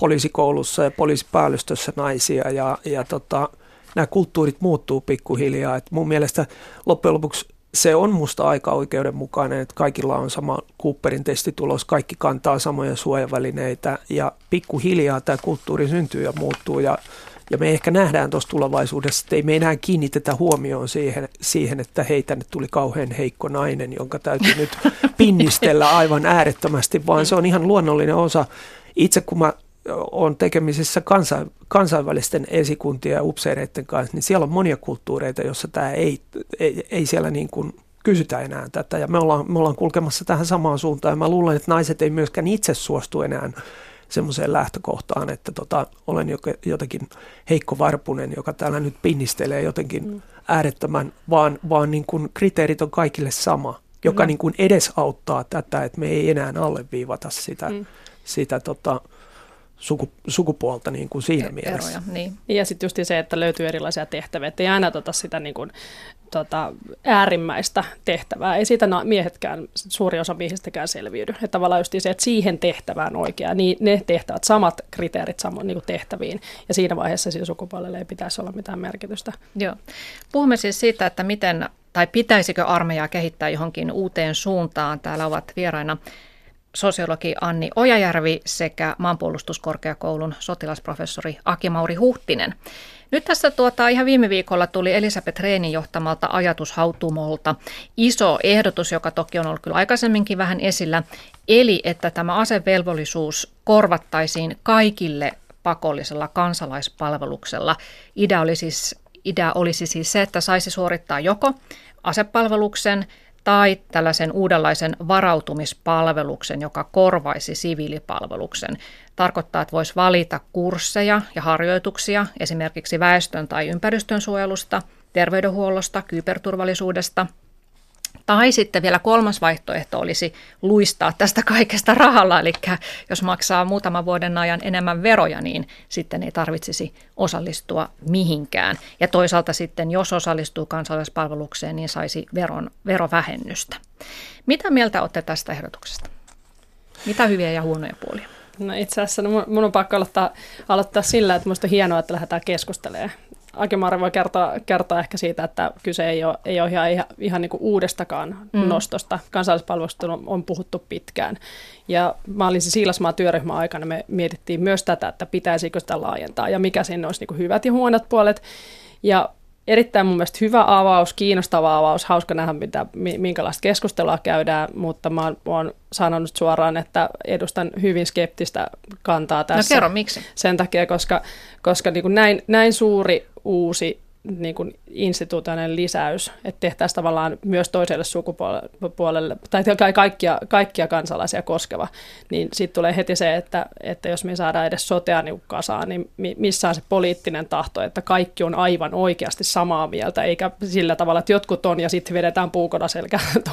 poliisikoulussa ja poliisipäällistössä naisia ja, ja tota, nämä kulttuurit muuttuu pikkuhiljaa. Et mun mielestä loppujen lopuksi se on musta aika oikeudenmukainen, että kaikilla on sama Cooperin testitulos, kaikki kantaa samoja suojavälineitä ja pikkuhiljaa tämä kulttuuri syntyy ja muuttuu ja, ja me ehkä nähdään tuossa tulevaisuudessa, että ei me enää kiinnitetä huomioon siihen, siihen, että hei tänne tuli kauhean heikko nainen, jonka täytyy nyt pinnistellä aivan äärettömästi, vaan se on ihan luonnollinen osa. Itse kun mä on tekemisissä kansain, kansainvälisten esikuntien ja upseereiden kanssa, niin siellä on monia kulttuureita, joissa tämä ei, ei, ei siellä niin kuin kysytä enää tätä. Ja me ollaan, me ollaan kulkemassa tähän samaan suuntaan. Ja mä luulen, että naiset ei myöskään itse suostu enää semmoiseen lähtökohtaan, että tota, olen jotenkin heikko varpunen, joka täällä nyt pinnistelee jotenkin mm. äärettömän, vaan, vaan niin kuin kriteerit on kaikille sama, joka mm. niin kuin edesauttaa tätä, että me ei enää alleviivata sitä, mm. sitä tota, suku, sukupuolta niin kuin siinä e- mielessä. Eroja, niin. Ja sitten just se, että löytyy erilaisia tehtäviä, että ei aina tota sitä niin kuin, tota, äärimmäistä tehtävää. Ei siitä miehetkään, suuri osa miehistäkään selviydy. Että tavallaan just se, että siihen tehtävään oikea, niin ne tehtävät, samat kriteerit samoin niin tehtäviin. Ja siinä vaiheessa siinä sukupuolelle ei pitäisi olla mitään merkitystä. Joo. Puhumme siis siitä, että miten tai pitäisikö armeijaa kehittää johonkin uuteen suuntaan. Täällä ovat vieraina sosiologi Anni Ojajärvi sekä maanpuolustuskorkeakoulun sotilasprofessori Aki-Mauri Huhtinen. Nyt tässä tuota, ihan viime viikolla tuli Elisabeth Reenin johtamalta ajatushautumolta iso ehdotus, joka toki on ollut kyllä aikaisemminkin vähän esillä, eli että tämä asevelvollisuus korvattaisiin kaikille pakollisella kansalaispalveluksella. Idea, oli siis, idea olisi siis se, että saisi suorittaa joko asepalveluksen tai tällaisen uudenlaisen varautumispalveluksen, joka korvaisi siviilipalveluksen. Tarkoittaa, että voisi valita kursseja ja harjoituksia esimerkiksi väestön tai ympäristön suojelusta, terveydenhuollosta, kyberturvallisuudesta – tai sitten vielä kolmas vaihtoehto olisi luistaa tästä kaikesta rahalla, eli jos maksaa muutaman vuoden ajan enemmän veroja, niin sitten ei tarvitsisi osallistua mihinkään. Ja toisaalta sitten, jos osallistuu kansalaispalvelukseen, niin saisi veron, verovähennystä. Mitä mieltä olette tästä ehdotuksesta? Mitä hyviä ja huonoja puolia? No itse asiassa no mun on pakko aloittaa, aloittaa sillä, että minusta on hienoa, että lähdetään keskustelemaan Akimari voi kertoa, kertoa ehkä siitä, että kyse ei ole, ei ole ihan, ihan, ihan niin kuin uudestakaan mm. nostosta. Kansallispalvelusta on, on puhuttu pitkään. Ja mä olin se Siilasmaa työryhmän aikana, me mietittiin myös tätä, että pitäisikö sitä laajentaa ja mikä siinä olisi niin kuin hyvät ja huonot puolet. Ja erittäin mun mielestä hyvä avaus, kiinnostava avaus, hauska nähdä, mitä, minkälaista keskustelua käydään, mutta mä oon sanonut suoraan, että edustan hyvin skeptistä kantaa no tässä. No kerro, miksi? Sen takia, koska, koska niin kuin näin, näin suuri uusi niin kuin instituutioiden lisäys, että tehtäisiin tavallaan myös toiselle sukupuolelle, tai kaikkia, kaikkia kansalaisia koskeva, niin sitten tulee heti se, että, että jos me saadaan edes sotea niin kasaan, niin missä on se poliittinen tahto, että kaikki on aivan oikeasti samaa mieltä, eikä sillä tavalla, että jotkut on ja sitten vedetään puukona selkä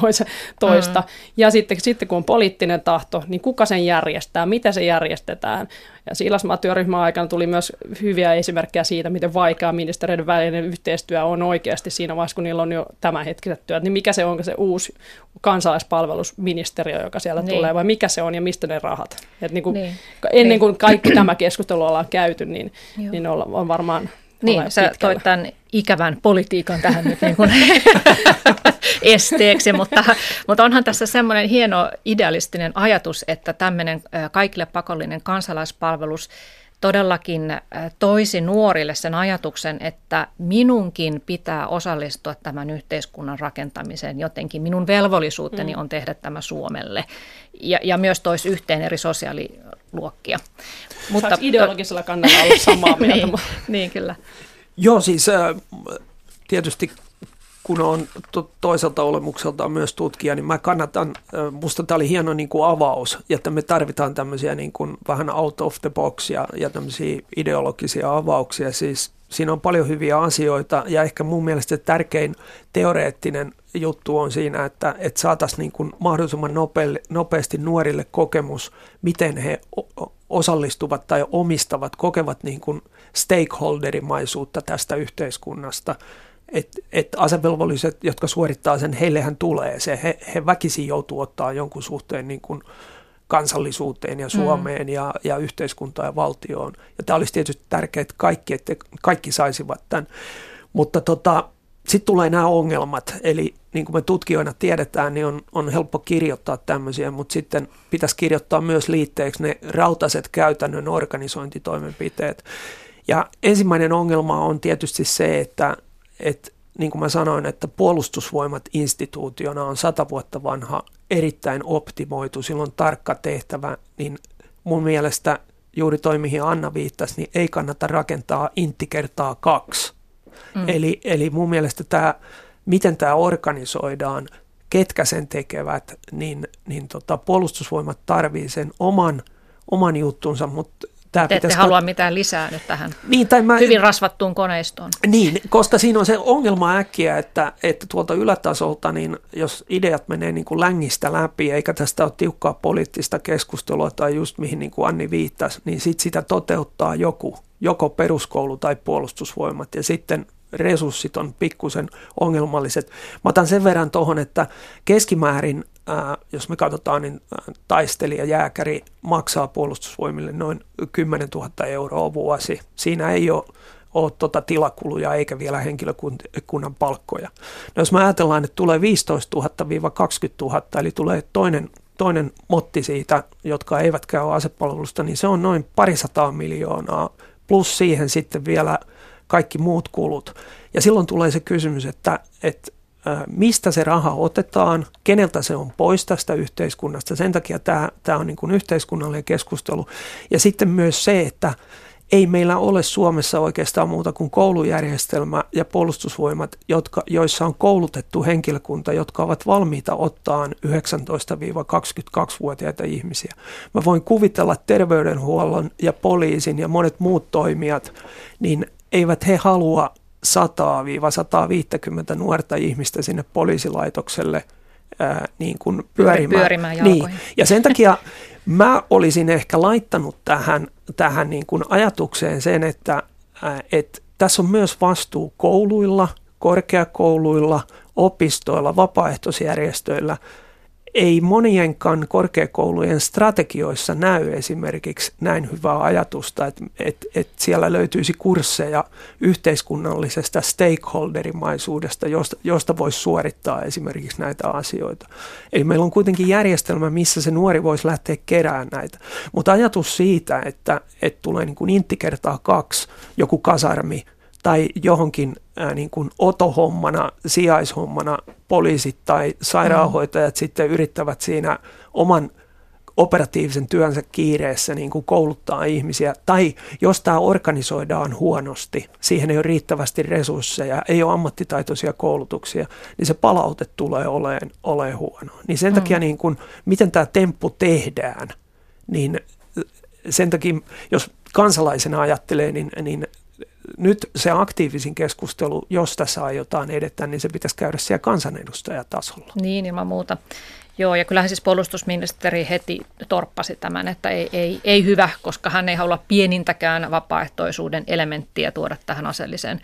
toista. Mm. Ja sitten, sitten kun on poliittinen tahto, niin kuka sen järjestää, miten se järjestetään, ja Siilasmaa-työryhmän aikana tuli myös hyviä esimerkkejä siitä, miten vaikea ministeriöiden välinen yhteistyö on oikeasti siinä vaiheessa, kun niillä on jo tämänhetkiset työt. Niin mikä se on se uusi kansalaispalvelusministeriö, joka siellä niin. tulee, vai mikä se on ja mistä ne rahat? Et niin kuin niin. Ennen niin. kuin kaikki tämä keskustelu ollaan käyty, niin, niin on varmaan niin, sä pitkällä. toit tämän ikävän politiikan tähän nyt niin kuin esteeksi, mutta, mutta onhan tässä semmoinen hieno idealistinen ajatus, että tämmöinen kaikille pakollinen kansalaispalvelus todellakin toisi nuorille sen ajatuksen, että minunkin pitää osallistua tämän yhteiskunnan rakentamiseen jotenkin. Minun velvollisuuteni mm. on tehdä tämä Suomelle ja, ja myös toisi yhteen eri sosiaaliluokkia. Mutta ideologisella kannalla olla samaa mieltä. niin, niin, kyllä. Joo, siis tietysti kun on to, toiselta olemukselta myös tutkija, niin mä kannatan, musta tämä oli hieno niin kuin avaus, että me tarvitaan tämmöisiä niin kuin vähän out of the box ja, ja tämmöisiä ideologisia avauksia. Siis siinä on paljon hyviä asioita ja ehkä mun mielestä tärkein teoreettinen juttu on siinä, että, että saataisiin niin kuin mahdollisimman nopeasti, nopeasti nuorille kokemus, miten he osallistuvat tai omistavat, kokevat niin kuin stakeholderimaisuutta tästä yhteiskunnasta. Että et asevelvolliset, jotka suorittaa sen, heillehän tulee se. He, he väkisin joutuu ottaa jonkun suhteen niin kuin kansallisuuteen ja Suomeen mm. ja, ja yhteiskuntaan ja valtioon. Ja tämä olisi tietysti tärkeää, että kaikki, että kaikki saisivat tämän. Mutta tota, sitten tulee nämä ongelmat, eli niin kuin me tutkijoina tiedetään, niin on, on helppo kirjoittaa tämmöisiä, mutta sitten pitäisi kirjoittaa myös liitteeksi ne rautaset käytännön organisointitoimenpiteet. Ja ensimmäinen ongelma on tietysti se, että, että niin kuin mä sanoin, että puolustusvoimat instituutiona on sata vuotta vanha, erittäin optimoitu, silloin tarkka tehtävä, niin mun mielestä juuri toi, mihin Anna viittasi, niin ei kannata rakentaa intti kertaa kaksi. Mm. Eli, eli mun mielestä tämä, miten tämä organisoidaan, ketkä sen tekevät, niin, niin tota, puolustusvoimat tarvii sen oman, oman juttunsa, mutta Tämä Te ette halua mitään lisää nyt tähän niin, tai mä, hyvin rasvattuun koneistoon. Niin, koska siinä on se ongelma äkkiä, että, että tuolta ylätasolta, niin jos ideat menee niin kuin längistä läpi, eikä tästä ole tiukkaa poliittista keskustelua tai just mihin niin kuin Anni viittasi, niin sit sitä toteuttaa joku, joko peruskoulu tai puolustusvoimat. Ja sitten resurssit on pikkusen ongelmalliset. Mä otan sen verran tuohon, että keskimäärin, ää, jos me katsotaan, niin taistelija, jääkäri maksaa puolustusvoimille noin 10 000 euroa vuosi. Siinä ei ole ole tuota tilakuluja eikä vielä henkilökunnan palkkoja. No jos me ajatellaan, että tulee 15 000-20 000, eli tulee toinen, toinen motti siitä, jotka eivät käy asepalvelusta, niin se on noin parisataa miljoonaa, plus siihen sitten vielä – kaikki muut kulut. Ja silloin tulee se kysymys, että, että mistä se raha otetaan, keneltä se on pois tästä yhteiskunnasta. Sen takia tämä, tämä on niin kuin yhteiskunnallinen keskustelu. Ja sitten myös se, että ei meillä ole Suomessa oikeastaan muuta kuin koulujärjestelmä ja puolustusvoimat, jotka, joissa on koulutettu henkilökunta, jotka ovat valmiita ottaa 19-22-vuotiaita ihmisiä. Mä voin kuvitella terveydenhuollon ja poliisin ja monet muut toimijat, niin eivät he halua 100-150 nuorta ihmistä sinne poliisilaitokselle ää, niin kuin pyörimään. pyörimään niin. Ja sen takia mä olisin ehkä laittanut tähän, tähän niin kuin ajatukseen sen, että, ää, että tässä on myös vastuu kouluilla, korkeakouluilla, opistoilla, vapaaehtoisjärjestöillä – ei monienkaan korkeakoulujen strategioissa näy esimerkiksi näin hyvää ajatusta, että, että, että siellä löytyisi kursseja yhteiskunnallisesta stakeholderimaisuudesta, josta, josta voisi suorittaa esimerkiksi näitä asioita. Eli meillä on kuitenkin järjestelmä, missä se nuori voisi lähteä kerään näitä. Mutta ajatus siitä, että, että tulee niin kuin intti kertaa kaksi joku kasarmi, tai johonkin ää, niin kuin otohommana, sijaishommana poliisit tai sairaanhoitajat mm. sitten yrittävät siinä oman operatiivisen työnsä kiireessä niin kuin kouluttaa ihmisiä. Tai jos tämä organisoidaan huonosti, siihen ei ole riittävästi resursseja, ei ole ammattitaitoisia koulutuksia, niin se palaute tulee olemaan, olemaan huono. Niin sen mm. takia, niin kuin, miten tämä temppu tehdään, niin sen takia, jos kansalaisena ajattelee, niin, niin nyt se aktiivisin keskustelu, jos tässä aiotaan edetä, niin se pitäisi käydä siellä kansanedustajatasolla. Niin, ilman muuta. Joo, ja kyllähän siis puolustusministeri heti torppasi tämän, että ei, ei, ei hyvä, koska hän ei halua pienintäkään vapaaehtoisuuden elementtiä tuoda tähän aseelliseen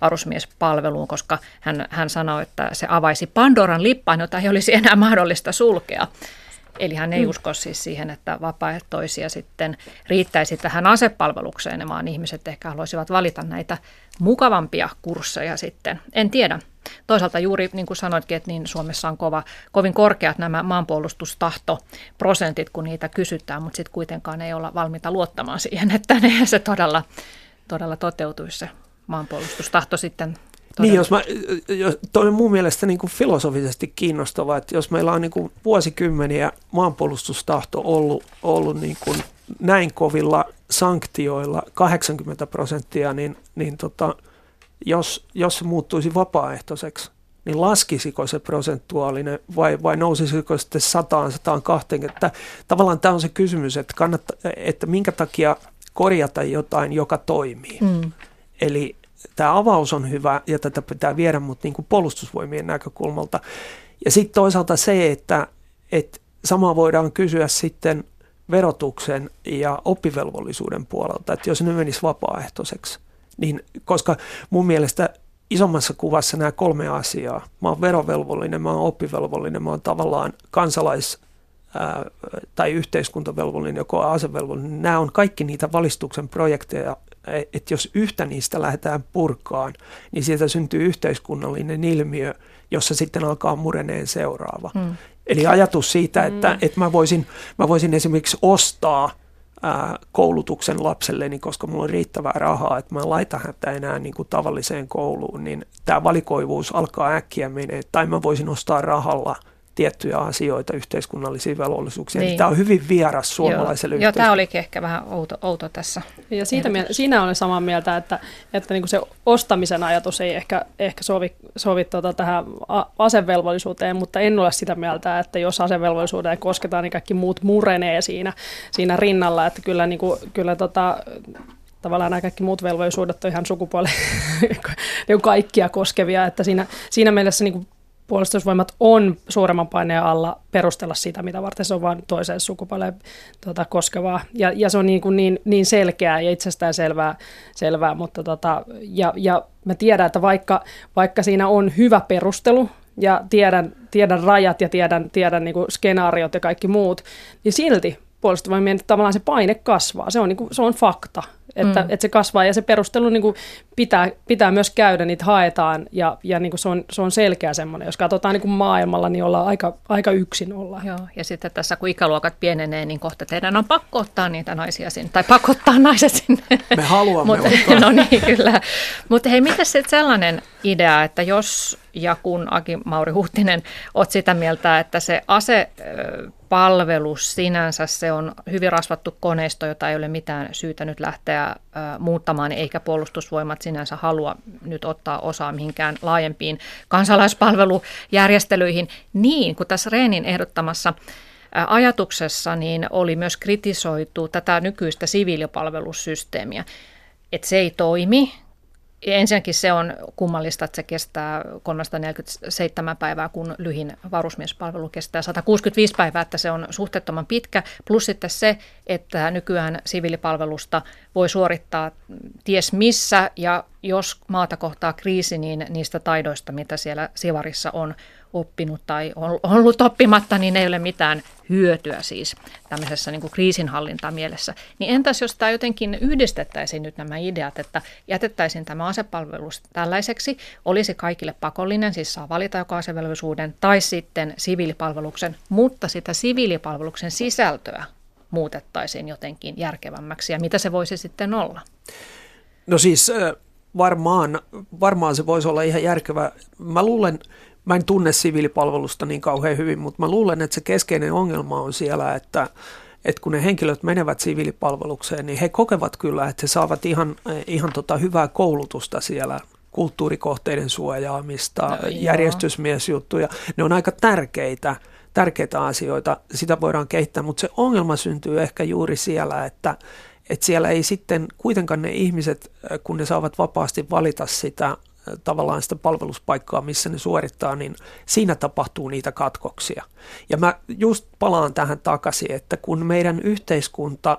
varusmiespalveluun, koska hän, hän sanoi, että se avaisi Pandoran lippaan, jota ei olisi enää mahdollista sulkea. Eli hän ei mm. usko siis siihen, että vapaaehtoisia sitten riittäisi tähän asepalvelukseen, vaan ihmiset ehkä haluaisivat valita näitä mukavampia kursseja sitten. En tiedä. Toisaalta juuri niin kuin sanoitkin, että niin Suomessa on kova, kovin korkeat nämä maanpuolustustahtoprosentit, kun niitä kysytään, mutta sitten kuitenkaan ei olla valmiita luottamaan siihen, että ne, se todella, todella toteutuisi se maanpuolustustahto sitten Todella. Niin, jos mä, jos, toi on mun mielestä niin kuin filosofisesti kiinnostavaa, että jos meillä on niin kuin vuosikymmeniä maanpuolustustahto ollut, ollut niin kuin näin kovilla sanktioilla 80 prosenttia, niin, niin tota, jos, jos se muuttuisi vapaaehtoiseksi, niin laskisiko se prosentuaalinen vai, vai nousisiko sitten 100 120. Tavallaan tämä on se kysymys, että, kannattaa, että minkä takia korjata jotain, joka toimii. Mm. Eli tämä avaus on hyvä ja tätä pitää viedä, mutta niin kuin puolustusvoimien näkökulmalta. Ja sitten toisaalta se, että, että sama voidaan kysyä sitten verotuksen ja oppivelvollisuuden puolelta, että jos ne menis vapaaehtoiseksi, niin koska mun mielestä isommassa kuvassa nämä kolme asiaa, mä oon verovelvollinen, mä oon oppivelvollinen, mä oon tavallaan kansalais- tai yhteiskuntavelvollinen, joko asevelvollinen, nämä on kaikki niitä valistuksen projekteja, että jos yhtä niistä lähdetään purkaan, niin sieltä syntyy yhteiskunnallinen ilmiö, jossa sitten alkaa mureneen seuraava. Hmm. Eli ajatus siitä, että, mm. että mä, voisin, mä voisin esimerkiksi ostaa ää, koulutuksen lapselleni, koska mulla on riittävää rahaa, että mä en laita häntä enää niin kuin tavalliseen kouluun, niin tämä valikoivuus alkaa äkkiä menee. Tai mä voisin ostaa rahalla – tiettyjä asioita, yhteiskunnallisia velvollisuuksia. Niin. Tämä on hyvin vieras suomalaiselle Joo, Joo tämä olikin ehkä vähän outo, outo tässä. Ja siitä miel- siinä olen samaa mieltä, että, että niin kuin se ostamisen ajatus ei ehkä, ehkä sovi, sovi tuota tähän asevelvollisuuteen, mutta en ole sitä mieltä, että jos asevelvollisuuteen kosketaan, niin kaikki muut murenee siinä, siinä rinnalla. Että kyllä, niin kuin, kyllä tota, tavallaan nämä kaikki muut velvollisuudet on ihan sukupuolen niin kaikkia koskevia, että siinä, siinä mielessä niin kuin puolustusvoimat on suuremman paineen alla perustella sitä, mitä varten se on vain toiseen sukupuoleen tuota, koskevaa. Ja, ja se on niin, kuin niin, niin selkeää ja itsestään selvää, selvää mutta tota, ja, ja mä tiedän, että vaikka, vaikka siinä on hyvä perustelu ja tiedän, tiedän rajat ja tiedän, tiedän niin kuin skenaariot ja kaikki muut, niin silti puolustusvoimien tavallaan se paine kasvaa. Se on, niin kuin, se on fakta, että, mm. että se kasvaa ja se perustelu niin kuin pitää, pitää myös käydä, niitä haetaan ja, ja niin kuin se, on, se on selkeä semmoinen. Jos katsotaan niin kuin maailmalla, niin ollaan aika, aika yksin olla. Joo, ja sitten tässä kun ikäluokat pienenee, niin kohta teidän on pakko ottaa niitä naisia sinne, tai pakottaa naiset sinne. Me haluamme Mut, ottaa. No niin, kyllä. Mutta hei, miten sitten sellainen idea, että jos ja kun Aki Mauri Huhtinen olet sitä mieltä, että se asepalvelus sinänsä, se on hyvin rasvattu koneisto, jota ei ole mitään syytä nyt lähteä muuttamaan, eikä puolustusvoimat sinänsä halua nyt ottaa osaa mihinkään laajempiin kansalaispalvelujärjestelyihin, niin kuin tässä Reenin ehdottamassa ajatuksessa niin oli myös kritisoitu tätä nykyistä siviilipalvelussysteemiä, että se ei toimi, Ensinnäkin se on kummallista, että se kestää 347 päivää, kun lyhin varusmiespalvelu kestää 165 päivää, että se on suhteettoman pitkä. Plus sitten se, että nykyään siviilipalvelusta voi suorittaa ties missä ja jos maata kohtaa kriisi, niin niistä taidoista, mitä siellä Sivarissa on oppinut tai ollut oppimatta, niin ei ole mitään hyötyä siis tämmöisessä niin kriisinhallinta mielessä. Niin entäs jos tämä jotenkin yhdistettäisiin nyt nämä ideat, että jätettäisiin tämä asepalvelus tällaiseksi, olisi kaikille pakollinen, siis saa valita joko asevelvollisuuden tai sitten siviilipalveluksen, mutta sitä siviilipalveluksen sisältöä muutettaisiin jotenkin järkevämmäksi ja mitä se voisi sitten olla? No siis varmaan, varmaan se voisi olla ihan järkevä. Mä luulen, mä en tunne siviilipalvelusta niin kauhean hyvin, mutta mä luulen, että se keskeinen ongelma on siellä, että, että kun ne henkilöt menevät siviilipalvelukseen, niin he kokevat kyllä, että he saavat ihan, ihan tota hyvää koulutusta siellä kulttuurikohteiden suojaamista, no, järjestysmiesjuttuja. Ne on aika tärkeitä, tärkeitä asioita, sitä voidaan kehittää, mutta se ongelma syntyy ehkä juuri siellä, että, että siellä ei sitten kuitenkaan ne ihmiset, kun ne saavat vapaasti valita sitä tavallaan sitä palveluspaikkaa, missä ne suorittaa, niin siinä tapahtuu niitä katkoksia. Ja mä just palaan tähän takaisin, että kun meidän yhteiskunta,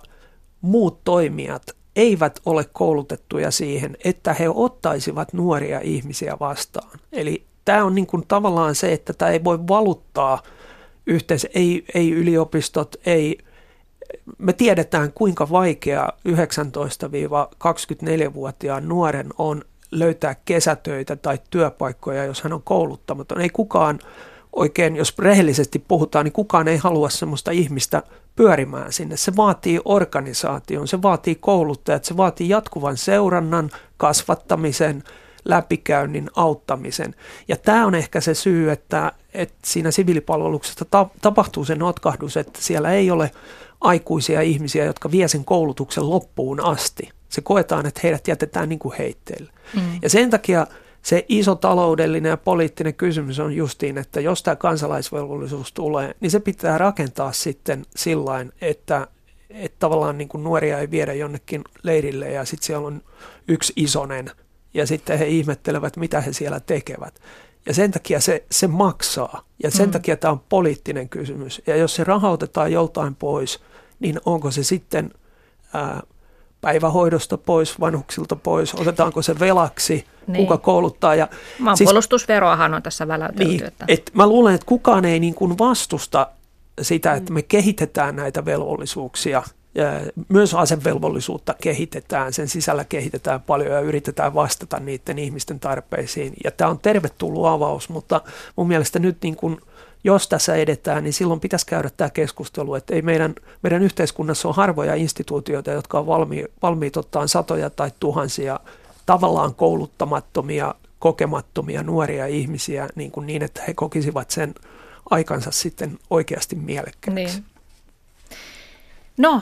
muut toimijat eivät ole koulutettuja siihen, että he ottaisivat nuoria ihmisiä vastaan. Eli tämä on niin kuin tavallaan se, että tämä ei voi valuttaa yhteensä, ei, ei yliopistot, ei me tiedetään, kuinka vaikea 19-24-vuotiaan nuoren on löytää kesätöitä tai työpaikkoja, jos hän on kouluttamaton. Ei kukaan oikein, jos rehellisesti puhutaan, niin kukaan ei halua sellaista ihmistä pyörimään sinne. Se vaatii organisaation, se vaatii kouluttajat, se vaatii jatkuvan seurannan, kasvattamisen, läpikäynnin, auttamisen. Ja tämä on ehkä se syy, että, että siinä siviilipalveluksessa ta- tapahtuu se notkahdus, että siellä ei ole aikuisia ihmisiä, jotka vie sen koulutuksen loppuun asti. Se koetaan, että heidät jätetään niin kuin heitteille. Mm. Ja sen takia se iso taloudellinen ja poliittinen kysymys on justiin, että jos tämä kansalaisvelvollisuus tulee, niin se pitää rakentaa sitten sillä että, että tavallaan niin kuin nuoria ei viedä jonnekin leirille ja sitten siellä on yksi isonen ja sitten he ihmettelevät, mitä he siellä tekevät. Ja sen takia se, se maksaa ja sen mm. takia tämä on poliittinen kysymys. Ja jos se rahoitetaan joltain pois, niin onko se sitten ää, päivähoidosta pois, vanhuksilta pois, otetaanko se velaksi, niin. kuka kouluttaa. Ja Maanpuolustusveroahan siis, on tässä väläytelty. Niin, että. Et mä luulen, että kukaan ei niin kuin vastusta sitä, että me kehitetään näitä velvollisuuksia. Ja myös asevelvollisuutta kehitetään, sen sisällä kehitetään paljon ja yritetään vastata niiden ihmisten tarpeisiin. Ja tämä on tervetullut avaus, mutta mun mielestä nyt niin kuin – jos tässä edetään, niin silloin pitäisi käydä tämä keskustelu, että ei meidän, meidän yhteiskunnassa ole harvoja instituutioita, jotka on valmi, valmiit ottaa satoja tai tuhansia tavallaan kouluttamattomia, kokemattomia nuoria ihmisiä niin, kuin niin että he kokisivat sen aikansa sitten oikeasti mielekkääksi. Niin. No,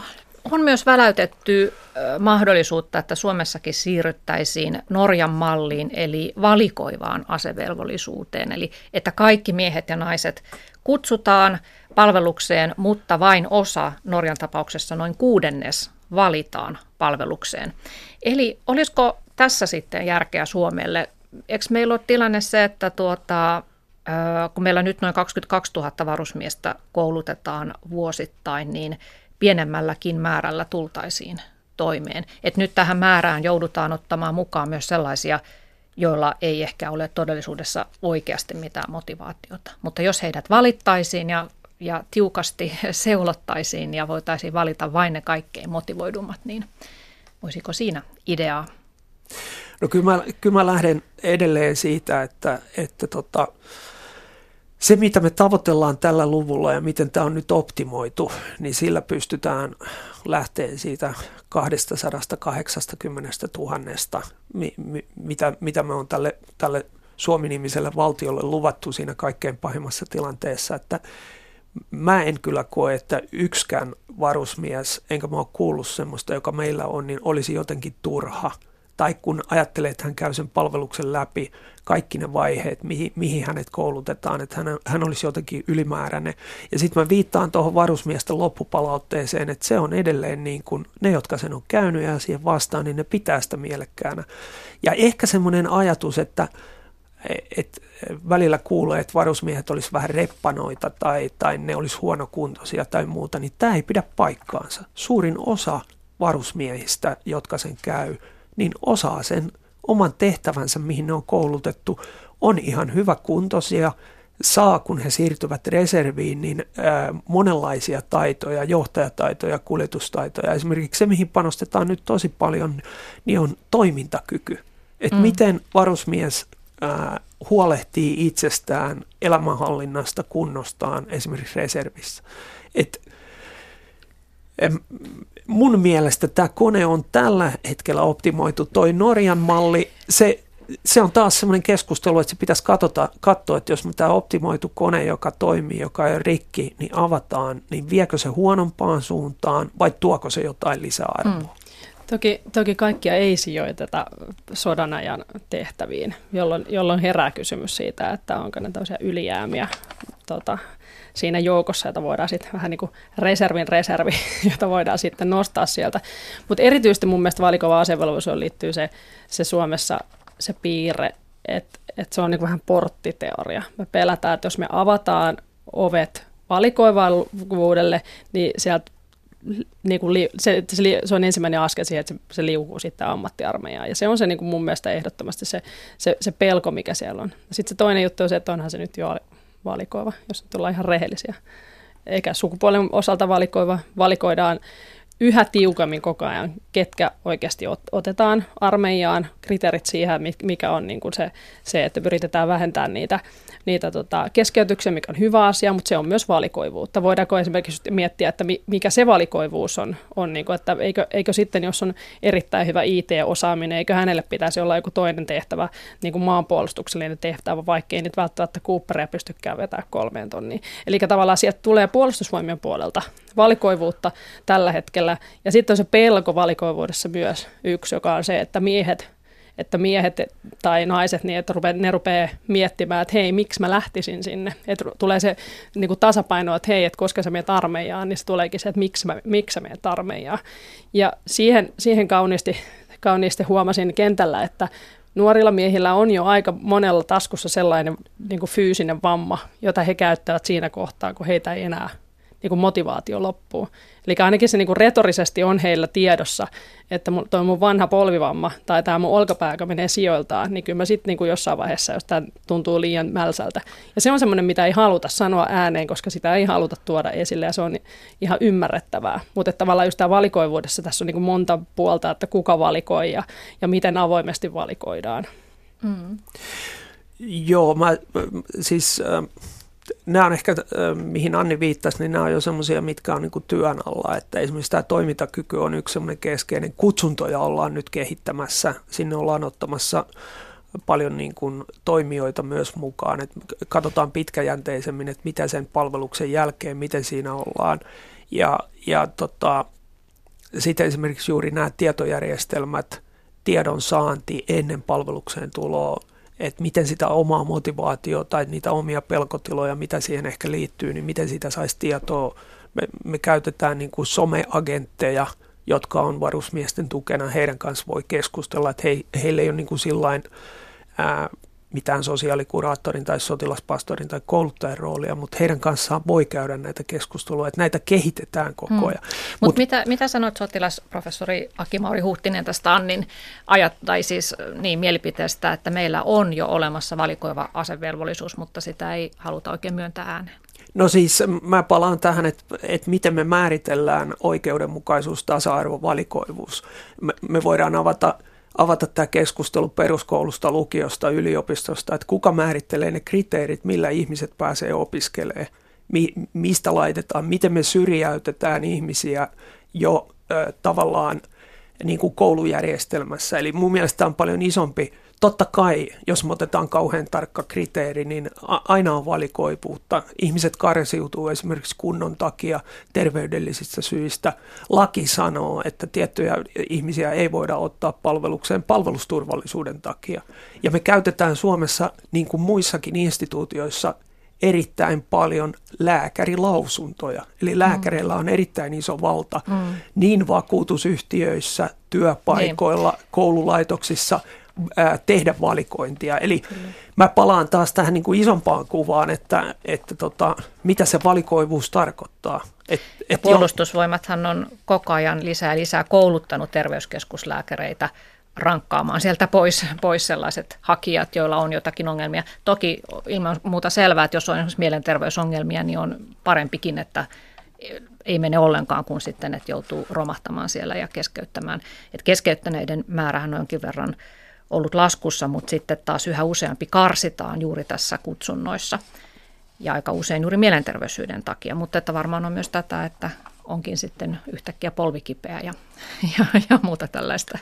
on myös väläytetty mahdollisuutta, että Suomessakin siirryttäisiin Norjan malliin, eli valikoivaan asevelvollisuuteen, eli että kaikki miehet ja naiset kutsutaan palvelukseen, mutta vain osa, Norjan tapauksessa noin kuudennes, valitaan palvelukseen. Eli olisiko tässä sitten järkeä Suomelle? Eikö meillä ole tilanne se, että tuota, kun meillä nyt noin 22 000 varusmiestä koulutetaan vuosittain, niin pienemmälläkin määrällä tultaisiin toimeen. Et nyt tähän määrään joudutaan ottamaan mukaan myös sellaisia, joilla ei ehkä ole todellisuudessa oikeasti mitään motivaatiota. Mutta jos heidät valittaisiin ja, ja tiukasti seulottaisiin ja voitaisiin valita vain ne kaikkein motivoidummat, niin voisiko siinä ideaa? No kyllä mä, kyllä mä lähden edelleen siitä, että, että tota, se, mitä me tavoitellaan tällä luvulla ja miten tämä on nyt optimoitu, niin sillä pystytään lähteä siitä 280 000, mitä, mitä me on tälle, tälle Suomi-nimiselle valtiolle luvattu siinä kaikkein pahimmassa tilanteessa, että mä en kyllä koe, että yksikään varusmies, enkä mä ole kuullut semmoista, joka meillä on, niin olisi jotenkin turha – tai kun ajattelee, että hän käy sen palveluksen läpi, kaikki ne vaiheet, mihin, mihin hänet koulutetaan, että hän, hän olisi jotenkin ylimääräinen. Ja sitten mä viittaan tuohon varusmiesten loppupalautteeseen, että se on edelleen niin kuin ne, jotka sen on käynyt ja siihen vastaan, niin ne pitää sitä mielekkäänä. Ja ehkä semmoinen ajatus, että et välillä kuulee, että varusmiehet olisi vähän reppanoita tai, tai ne olisi huonokuntoisia tai muuta, niin tämä ei pidä paikkaansa. Suurin osa varusmiehistä, jotka sen käy, niin osaa sen oman tehtävänsä, mihin ne on koulutettu, on ihan hyvä kuntoisia, saa, kun he siirtyvät reserviin, niin ää, monenlaisia taitoja, johtajataitoja, kuljetustaitoja. Esimerkiksi se, mihin panostetaan nyt tosi paljon, niin on toimintakyky. Että mm. miten varusmies ää, huolehtii itsestään, elämänhallinnasta, kunnostaan esimerkiksi reservissä. Et, mun mielestä tämä kone on tällä hetkellä optimoitu. Toi Norjan malli, se, se on taas semmoinen keskustelu, että se pitäisi katsota, katsoa, että jos tämä optimoitu kone, joka toimii, joka ei ole rikki, niin avataan, niin viekö se huonompaan suuntaan vai tuoko se jotain lisäarvoa? Mm. Toki, toki kaikkia ei sijoiteta sodan ajan tehtäviin, jolloin, jolloin herää kysymys siitä, että onko ne tällaisia ylijäämiä tota, siinä joukossa, jota voidaan sitten vähän niin kuin reservin reservi, jota voidaan sitten nostaa sieltä. Mutta erityisesti mun mielestä valikova asevelvollisuus liittyy se, se Suomessa se piirre, että että se on niin kuin vähän porttiteoria. Me pelätään, että jos me avataan ovet valikoivavuudelle, niin sieltä niin kuin li, se, se, se on ensimmäinen askel siihen, että se, se liukuu sitten ammattiarmeijaan. Ja se on se niin kuin mun mielestä ehdottomasti se, se, se pelko, mikä siellä on. Sitten se toinen juttu on se, että onhan se nyt jo valikoiva, jos nyt ollaan ihan rehellisiä. Eikä sukupuolen osalta valikoiva, valikoidaan yhä tiukemmin koko ajan, ketkä oikeasti otetaan armeijaan, kriteerit siihen, mikä on niin kuin se, se, että yritetään vähentää niitä niitä tota, keskeytyksiä, mikä on hyvä asia, mutta se on myös valikoivuutta. Voidaanko esimerkiksi miettiä, että mikä se valikoivuus on, on niin kuin, että eikö, eikö sitten, jos on erittäin hyvä IT-osaaminen, eikö hänelle pitäisi olla joku toinen tehtävä, niin kuin maanpuolustuksellinen tehtävä, vaikkei nyt välttämättä Cooperia pystykään vetää kolmeen tonniin. Eli tavallaan sieltä tulee puolustusvoimien puolelta valikoivuutta tällä hetkellä, ja sitten on se pelko valikoivuudessa myös yksi, joka on se, että miehet että miehet tai naiset, niin että ne rupeaa miettimään, että hei, miksi mä lähtisin sinne. Että tulee se niin kuin tasapaino, että hei, että koska sä menet armeijaan, niin se tuleekin se, että miksi mä, miksi sä menet armeijaan. Ja siihen, siihen kauniisti, kauniisti huomasin kentällä, että nuorilla miehillä on jo aika monella taskussa sellainen niin kuin fyysinen vamma, jota he käyttävät siinä kohtaa, kun heitä ei enää niin kuin motivaatio loppuu. Eli ainakin se niin kuin retorisesti on heillä tiedossa, että tuo mun vanha polvivamma tai tämä mun olkapää, joka menee sijoiltaan, niin kyllä mä sitten niin jossain vaiheessa, jos tämä tuntuu liian mälsältä. Ja se on semmoinen, mitä ei haluta sanoa ääneen, koska sitä ei haluta tuoda esille ja se on ihan ymmärrettävää. Mutta tavallaan just tämä valikoivuudessa tässä on niin kuin monta puolta, että kuka valikoi ja, ja miten avoimesti valikoidaan. Mm. Joo, mä siis... Äh nämä on ehkä, mihin Anni viittasi, niin nämä on jo semmoisia, mitkä on niin työn alla. Että esimerkiksi tämä toimintakyky on yksi semmoinen keskeinen. Kutsuntoja ollaan nyt kehittämässä. Sinne ollaan ottamassa paljon niin kuin toimijoita myös mukaan. että katsotaan pitkäjänteisemmin, että mitä sen palveluksen jälkeen, miten siinä ollaan. Ja, ja tota, sitten esimerkiksi juuri nämä tietojärjestelmät, tiedon saanti ennen palvelukseen tuloa, että miten sitä omaa motivaatiota tai niitä omia pelkotiloja, mitä siihen ehkä liittyy, niin miten sitä saisi tietoa. Me, me käytetään niin kuin someagentteja, jotka on varusmiesten tukena, heidän kanssa voi keskustella, että he, heillä ei ole niin kuin sillain, ää, mitään sosiaalikuraattorin tai sotilaspastorin tai kouluttajan roolia, mutta heidän kanssaan voi käydä näitä keskusteluja, että näitä kehitetään koko hmm. ajan. Hmm. Mutta Mut, mitä, mitä sanot sotilasprofessori Aki-Mauri Huhtinen tästä Annin ajat, tai siis niin, mielipiteestä, että meillä on jo olemassa valikoiva asevelvollisuus, mutta sitä ei haluta oikein myöntää ääneen? No siis mä palaan tähän, että, että miten me määritellään oikeudenmukaisuus, tasa-arvo, valikoivuus. Me, me voidaan avata avata tämä keskustelu peruskoulusta, lukiosta, yliopistosta, että kuka määrittelee ne kriteerit, millä ihmiset pääsee opiskelemaan, mi- mistä laitetaan, miten me syrjäytetään ihmisiä jo ö, tavallaan niin kuin koulujärjestelmässä. Eli mun mielestä tämä on paljon isompi Totta kai, jos me otetaan kauhean tarkka kriteeri, niin aina on valikoivuutta. Ihmiset karsiutuu esimerkiksi kunnon takia terveydellisistä syistä. Laki sanoo, että tiettyjä ihmisiä ei voida ottaa palvelukseen palvelusturvallisuuden takia. Ja me käytetään Suomessa, niin kuin muissakin instituutioissa, erittäin paljon lääkärilausuntoja. Eli lääkäreillä on erittäin iso valta mm. niin vakuutusyhtiöissä, työpaikoilla, niin. koululaitoksissa – ää, tehdä valikointia. Eli Kyllä. mä palaan taas tähän niin kuin isompaan kuvaan, että, että tota, mitä se valikoivuus tarkoittaa. Et, et puolustusvoimathan on koko ajan lisää lisää kouluttanut terveyskeskuslääkäreitä rankkaamaan sieltä pois, pois sellaiset hakijat, joilla on jotakin ongelmia. Toki ilman muuta selvää, että jos on esimerkiksi mielenterveysongelmia, niin on parempikin, että ei mene ollenkaan kuin sitten, että joutuu romahtamaan siellä ja keskeyttämään. Et keskeyttäneiden määrähän on jonkin verran ollut laskussa, mutta sitten taas yhä useampi karsitaan juuri tässä kutsunnoissa. Ja aika usein juuri mielenterveysyyden takia, mutta että varmaan on myös tätä, että onkin sitten yhtäkkiä polvikipeä ja, ja, ja muuta tällaista.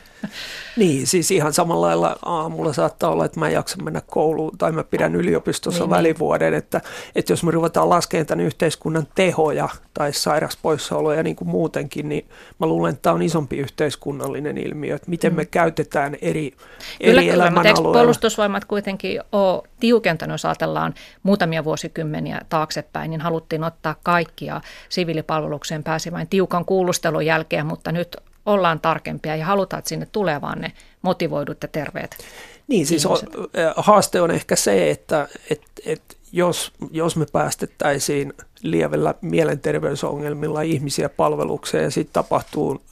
Niin, siis ihan samalla lailla aamulla saattaa olla, että mä en jaksa mennä kouluun tai mä pidän yliopistossa niin, niin. välivuoden, että, että jos me ruvetaan laskemaan tämän yhteiskunnan tehoja tai sairaspoissaoloja niin kuin muutenkin, niin mä luulen, että tämä on isompi yhteiskunnallinen ilmiö, että miten mm. me käytetään eri, eri kyllä, elämän kyllä, alueilla. puolustusvoimat kuitenkin ole tiukentanut, jos ajatellaan muutamia vuosikymmeniä taaksepäin, niin haluttiin ottaa kaikkia siviilipalvelukseen pääsevän tiukan kuulustelun jälkeen, mutta nyt ollaan tarkempia ja halutaan, että sinne tulee vaan ne motivoidut ja terveet Niin, siis on, haaste on ehkä se, että et, et jos, jos me päästettäisiin lievellä mielenterveysongelmilla ihmisiä palvelukseen ja sitten tapahtuu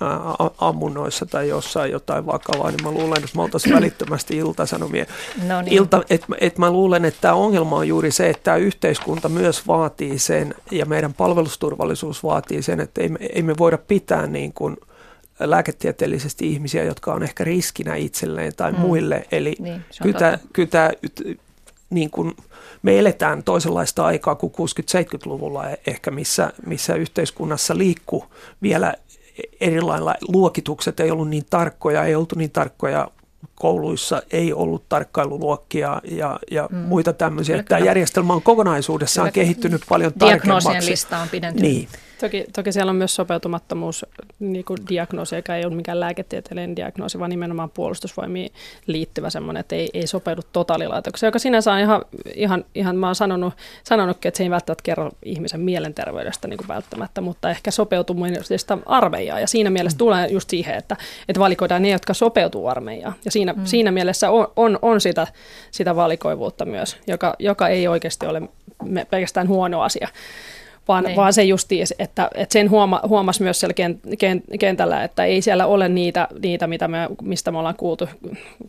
ammunnoissa tai jossain jotain vakavaa, niin mä luulen, että me oltaisiin välittömästi iltasanomia. No niin. Ilta, et, et mä luulen, että tämä ongelma on juuri se, että tämä yhteiskunta myös vaatii sen ja meidän palvelusturvallisuus vaatii sen, että ei me, ei me voida pitää niin kuin – lääketieteellisesti ihmisiä, jotka on ehkä riskinä itselleen tai mm. muille. Eli niin, kyllä, kyllä niin kuin me eletään toisenlaista aikaa kuin 60-70-luvulla ehkä, missä, missä yhteiskunnassa liikkuu vielä erilailla. Luokitukset ei ollut niin tarkkoja, ei oltu niin tarkkoja kouluissa ei ollut tarkkailuluokkia ja, ja mm. muita tämmöisiä. Kyllä, Tämä järjestelmä on kokonaisuudessaan kyllä, kehittynyt paljon tarkemmaksi. Diagnoosien lista on pidentynyt. Niin. Toki, toki siellä on myös sopeutumattomuus niin kuin diagnoosi, joka ei ole mikään lääketieteellinen diagnoosi, vaan nimenomaan puolustusvoimiin liittyvä semmoinen, että ei, ei sopeudu totaalilaitokseen, joka sinänsä on ihan, ihan, ihan mä oon sanonut, sanonutkin, että se ei välttämättä kerro ihmisen mielenterveydestä niin kuin välttämättä, mutta ehkä sopeutumisesta armeijaa. Ja siinä mielessä mm. tulee just siihen, että, että valikoidaan ne, jotka sopeutuu armeijaan. Ja siinä, mm. siinä mielessä on, on, on sitä, sitä valikoivuutta myös, joka, joka ei oikeasti ole pelkästään huono asia vaan, niin. vaan se justi, että, että sen huoma, huomasi myös siellä kentällä, että ei siellä ole niitä, niitä mitä me, mistä me ollaan kuultu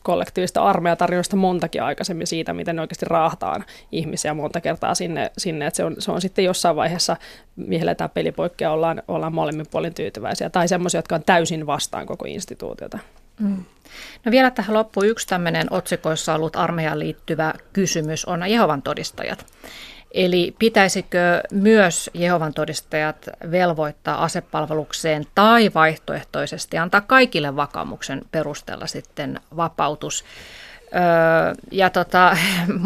kollektiivista armeijatarjoista montakin aikaisemmin siitä, miten ne oikeasti raahtaan ihmisiä monta kertaa sinne, sinne että se on, se on sitten jossain vaiheessa, vihelletään pelipoikkeja, ollaan, ollaan molemmin puolin tyytyväisiä, tai semmoisia, jotka on täysin vastaan koko instituutiota. Mm. No vielä tähän loppuun yksi tämmöinen otsikoissa ollut armeijaan liittyvä kysymys on Jehovan todistajat. Eli pitäisikö myös Jehovan todistajat velvoittaa asepalvelukseen tai vaihtoehtoisesti antaa kaikille vakaumuksen perusteella sitten vapautus? Öö, ja tota,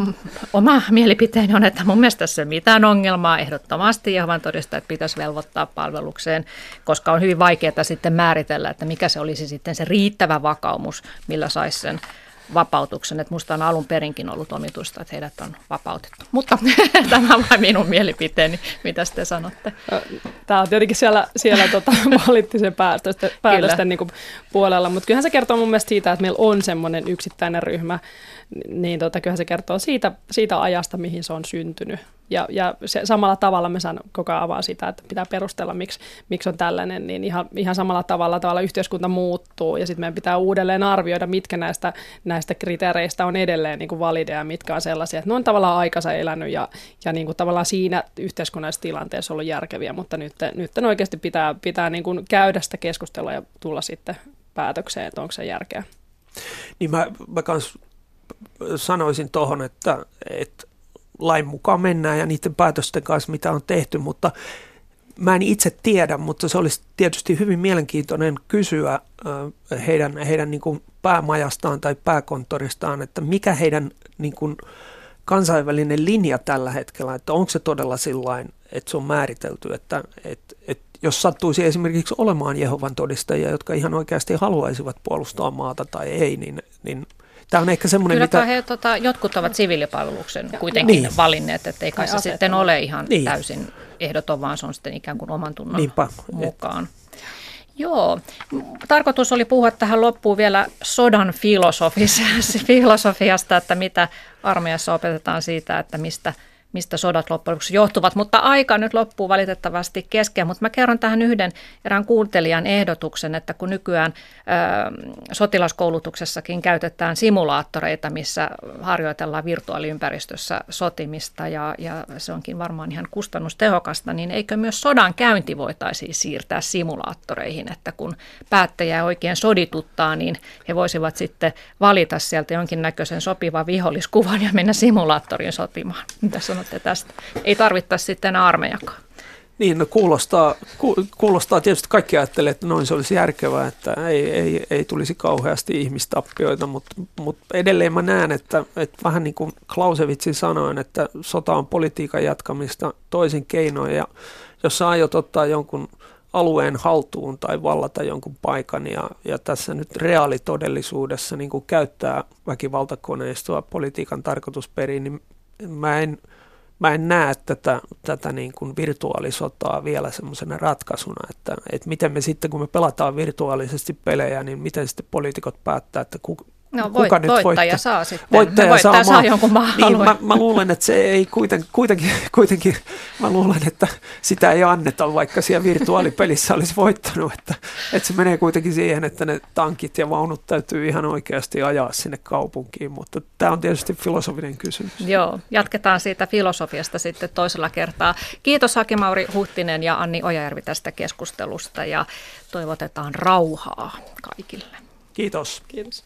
oma mielipiteeni on, että mun mielestä tässä ei mitään ongelmaa. Ehdottomasti Jehovan todistajat pitäisi velvoittaa palvelukseen, koska on hyvin vaikeaa sitten määritellä, että mikä se olisi sitten se riittävä vakaumus, millä saisi sen vapautuksen. Että musta on alun perinkin ollut omituista, että heidät on vapautettu. Mutta tämä on vain minun mielipiteeni. Mitä te sanotte? Tämä on tietenkin siellä, siellä tota, poliittisen päätösten, päätösten niin puolella, mutta kyllähän se kertoo mun mielestä siitä, että meillä on semmoinen yksittäinen ryhmä, niin tota, kyllähän se kertoo siitä, siitä ajasta, mihin se on syntynyt. Ja, ja se, samalla tavalla me saan koko ajan avaa sitä, että pitää perustella, miksi, miksi on tällainen, niin ihan, ihan samalla tavalla, tavalla yhteiskunta muuttuu ja sitten meidän pitää uudelleen arvioida, mitkä näistä, näistä kriteereistä on edelleen niin valideja, mitkä on sellaisia, että ne on tavallaan aikansa elänyt ja, ja niin kuin tavallaan siinä yhteiskunnallisessa tilanteessa ollut järkeviä, mutta nyt, nyt oikeasti pitää, pitää niin kuin käydä sitä keskustelua ja tulla sitten päätökseen, että onko se järkeä. Niin mä, mä kans sanoisin tuohon, että, että lain mukaan mennään ja niiden päätösten kanssa, mitä on tehty, mutta mä en itse tiedä, mutta se olisi tietysti hyvin mielenkiintoinen kysyä heidän, heidän niin kuin päämajastaan tai pääkonttoristaan, että mikä heidän niin kuin kansainvälinen linja tällä hetkellä, että onko se todella sillain, että se on määritelty, että, että, että jos sattuisi esimerkiksi olemaan Jehovan todistajia, jotka ihan oikeasti haluaisivat puolustaa maata tai ei, niin, niin – Tämä on ehkä semmoinen, Kyllä mitä... he, tota, jotkut ovat siviilipalveluksen kuitenkin niin. valinneet, että ei kai se sitten ole ihan niin. täysin ehdoton, vaan se on sitten ikään kuin oman tunnon Niinpä. mukaan. Et... Joo, tarkoitus oli puhua tähän loppuun vielä sodan filosofiasta, että mitä armeijassa opetetaan siitä, että mistä – mistä sodat loppujen lopuksi johtuvat. Mutta aika nyt loppuu valitettavasti kesken, mutta mä kerron tähän yhden erään kuuntelijan ehdotuksen, että kun nykyään ö, sotilaskoulutuksessakin käytetään simulaattoreita, missä harjoitellaan virtuaaliympäristössä sotimista ja, ja se onkin varmaan ihan kustannustehokasta, niin eikö myös sodan käynti voitaisiin siirtää simulaattoreihin, että kun päättäjä oikein sodituttaa, niin he voisivat sitten valita sieltä jonkinnäköisen sopivan viholliskuvan ja mennä simulaattoriin sotimaan. Mitä sanot? Sanotte tästä? Ei tarvittaisi sitten armeijakaan. Niin, no kuulostaa, ku, kuulostaa tietysti kaikki ajattelee, että noin se olisi järkevää, että ei, ei, ei tulisi kauheasti ihmistappioita, mutta, mutta edelleen mä näen, että, että vähän niin kuin Clausewitsin sanoin, että sota on politiikan jatkamista toisin keinoin ja jos sä aiot ottaa jonkun alueen haltuun tai vallata jonkun paikan ja, ja tässä nyt reaalitodellisuudessa niin kuin käyttää väkivaltakoneistoa politiikan tarkoitusperiin, niin mä en – mä en näe tätä, tätä niin kuin virtuaalisotaa vielä semmoisena ratkaisuna, että, että miten me sitten, kun me pelataan virtuaalisesti pelejä, niin miten sitten poliitikot päättää, että ku, No, kuka voit, nyt voittaja voittaa? saa sitten. Voittaja, voittaja saa, saa jonkun maan niin, mä, mä, luulen, että se ei kuiten, kuitenkin, kuitenkin, mä luulen, että sitä ei anneta, vaikka siellä virtuaalipelissä olisi voittanut, että, että se menee kuitenkin siihen, että ne tankit ja vaunut täytyy ihan oikeasti ajaa sinne kaupunkiin, mutta tämä on tietysti filosofinen kysymys. Joo, jatketaan siitä filosofiasta sitten toisella kertaa. Kiitos Haki-Mauri Huhtinen ja Anni Ojajärvi tästä keskustelusta ja toivotetaan rauhaa kaikille. Kiitos. Kiitos.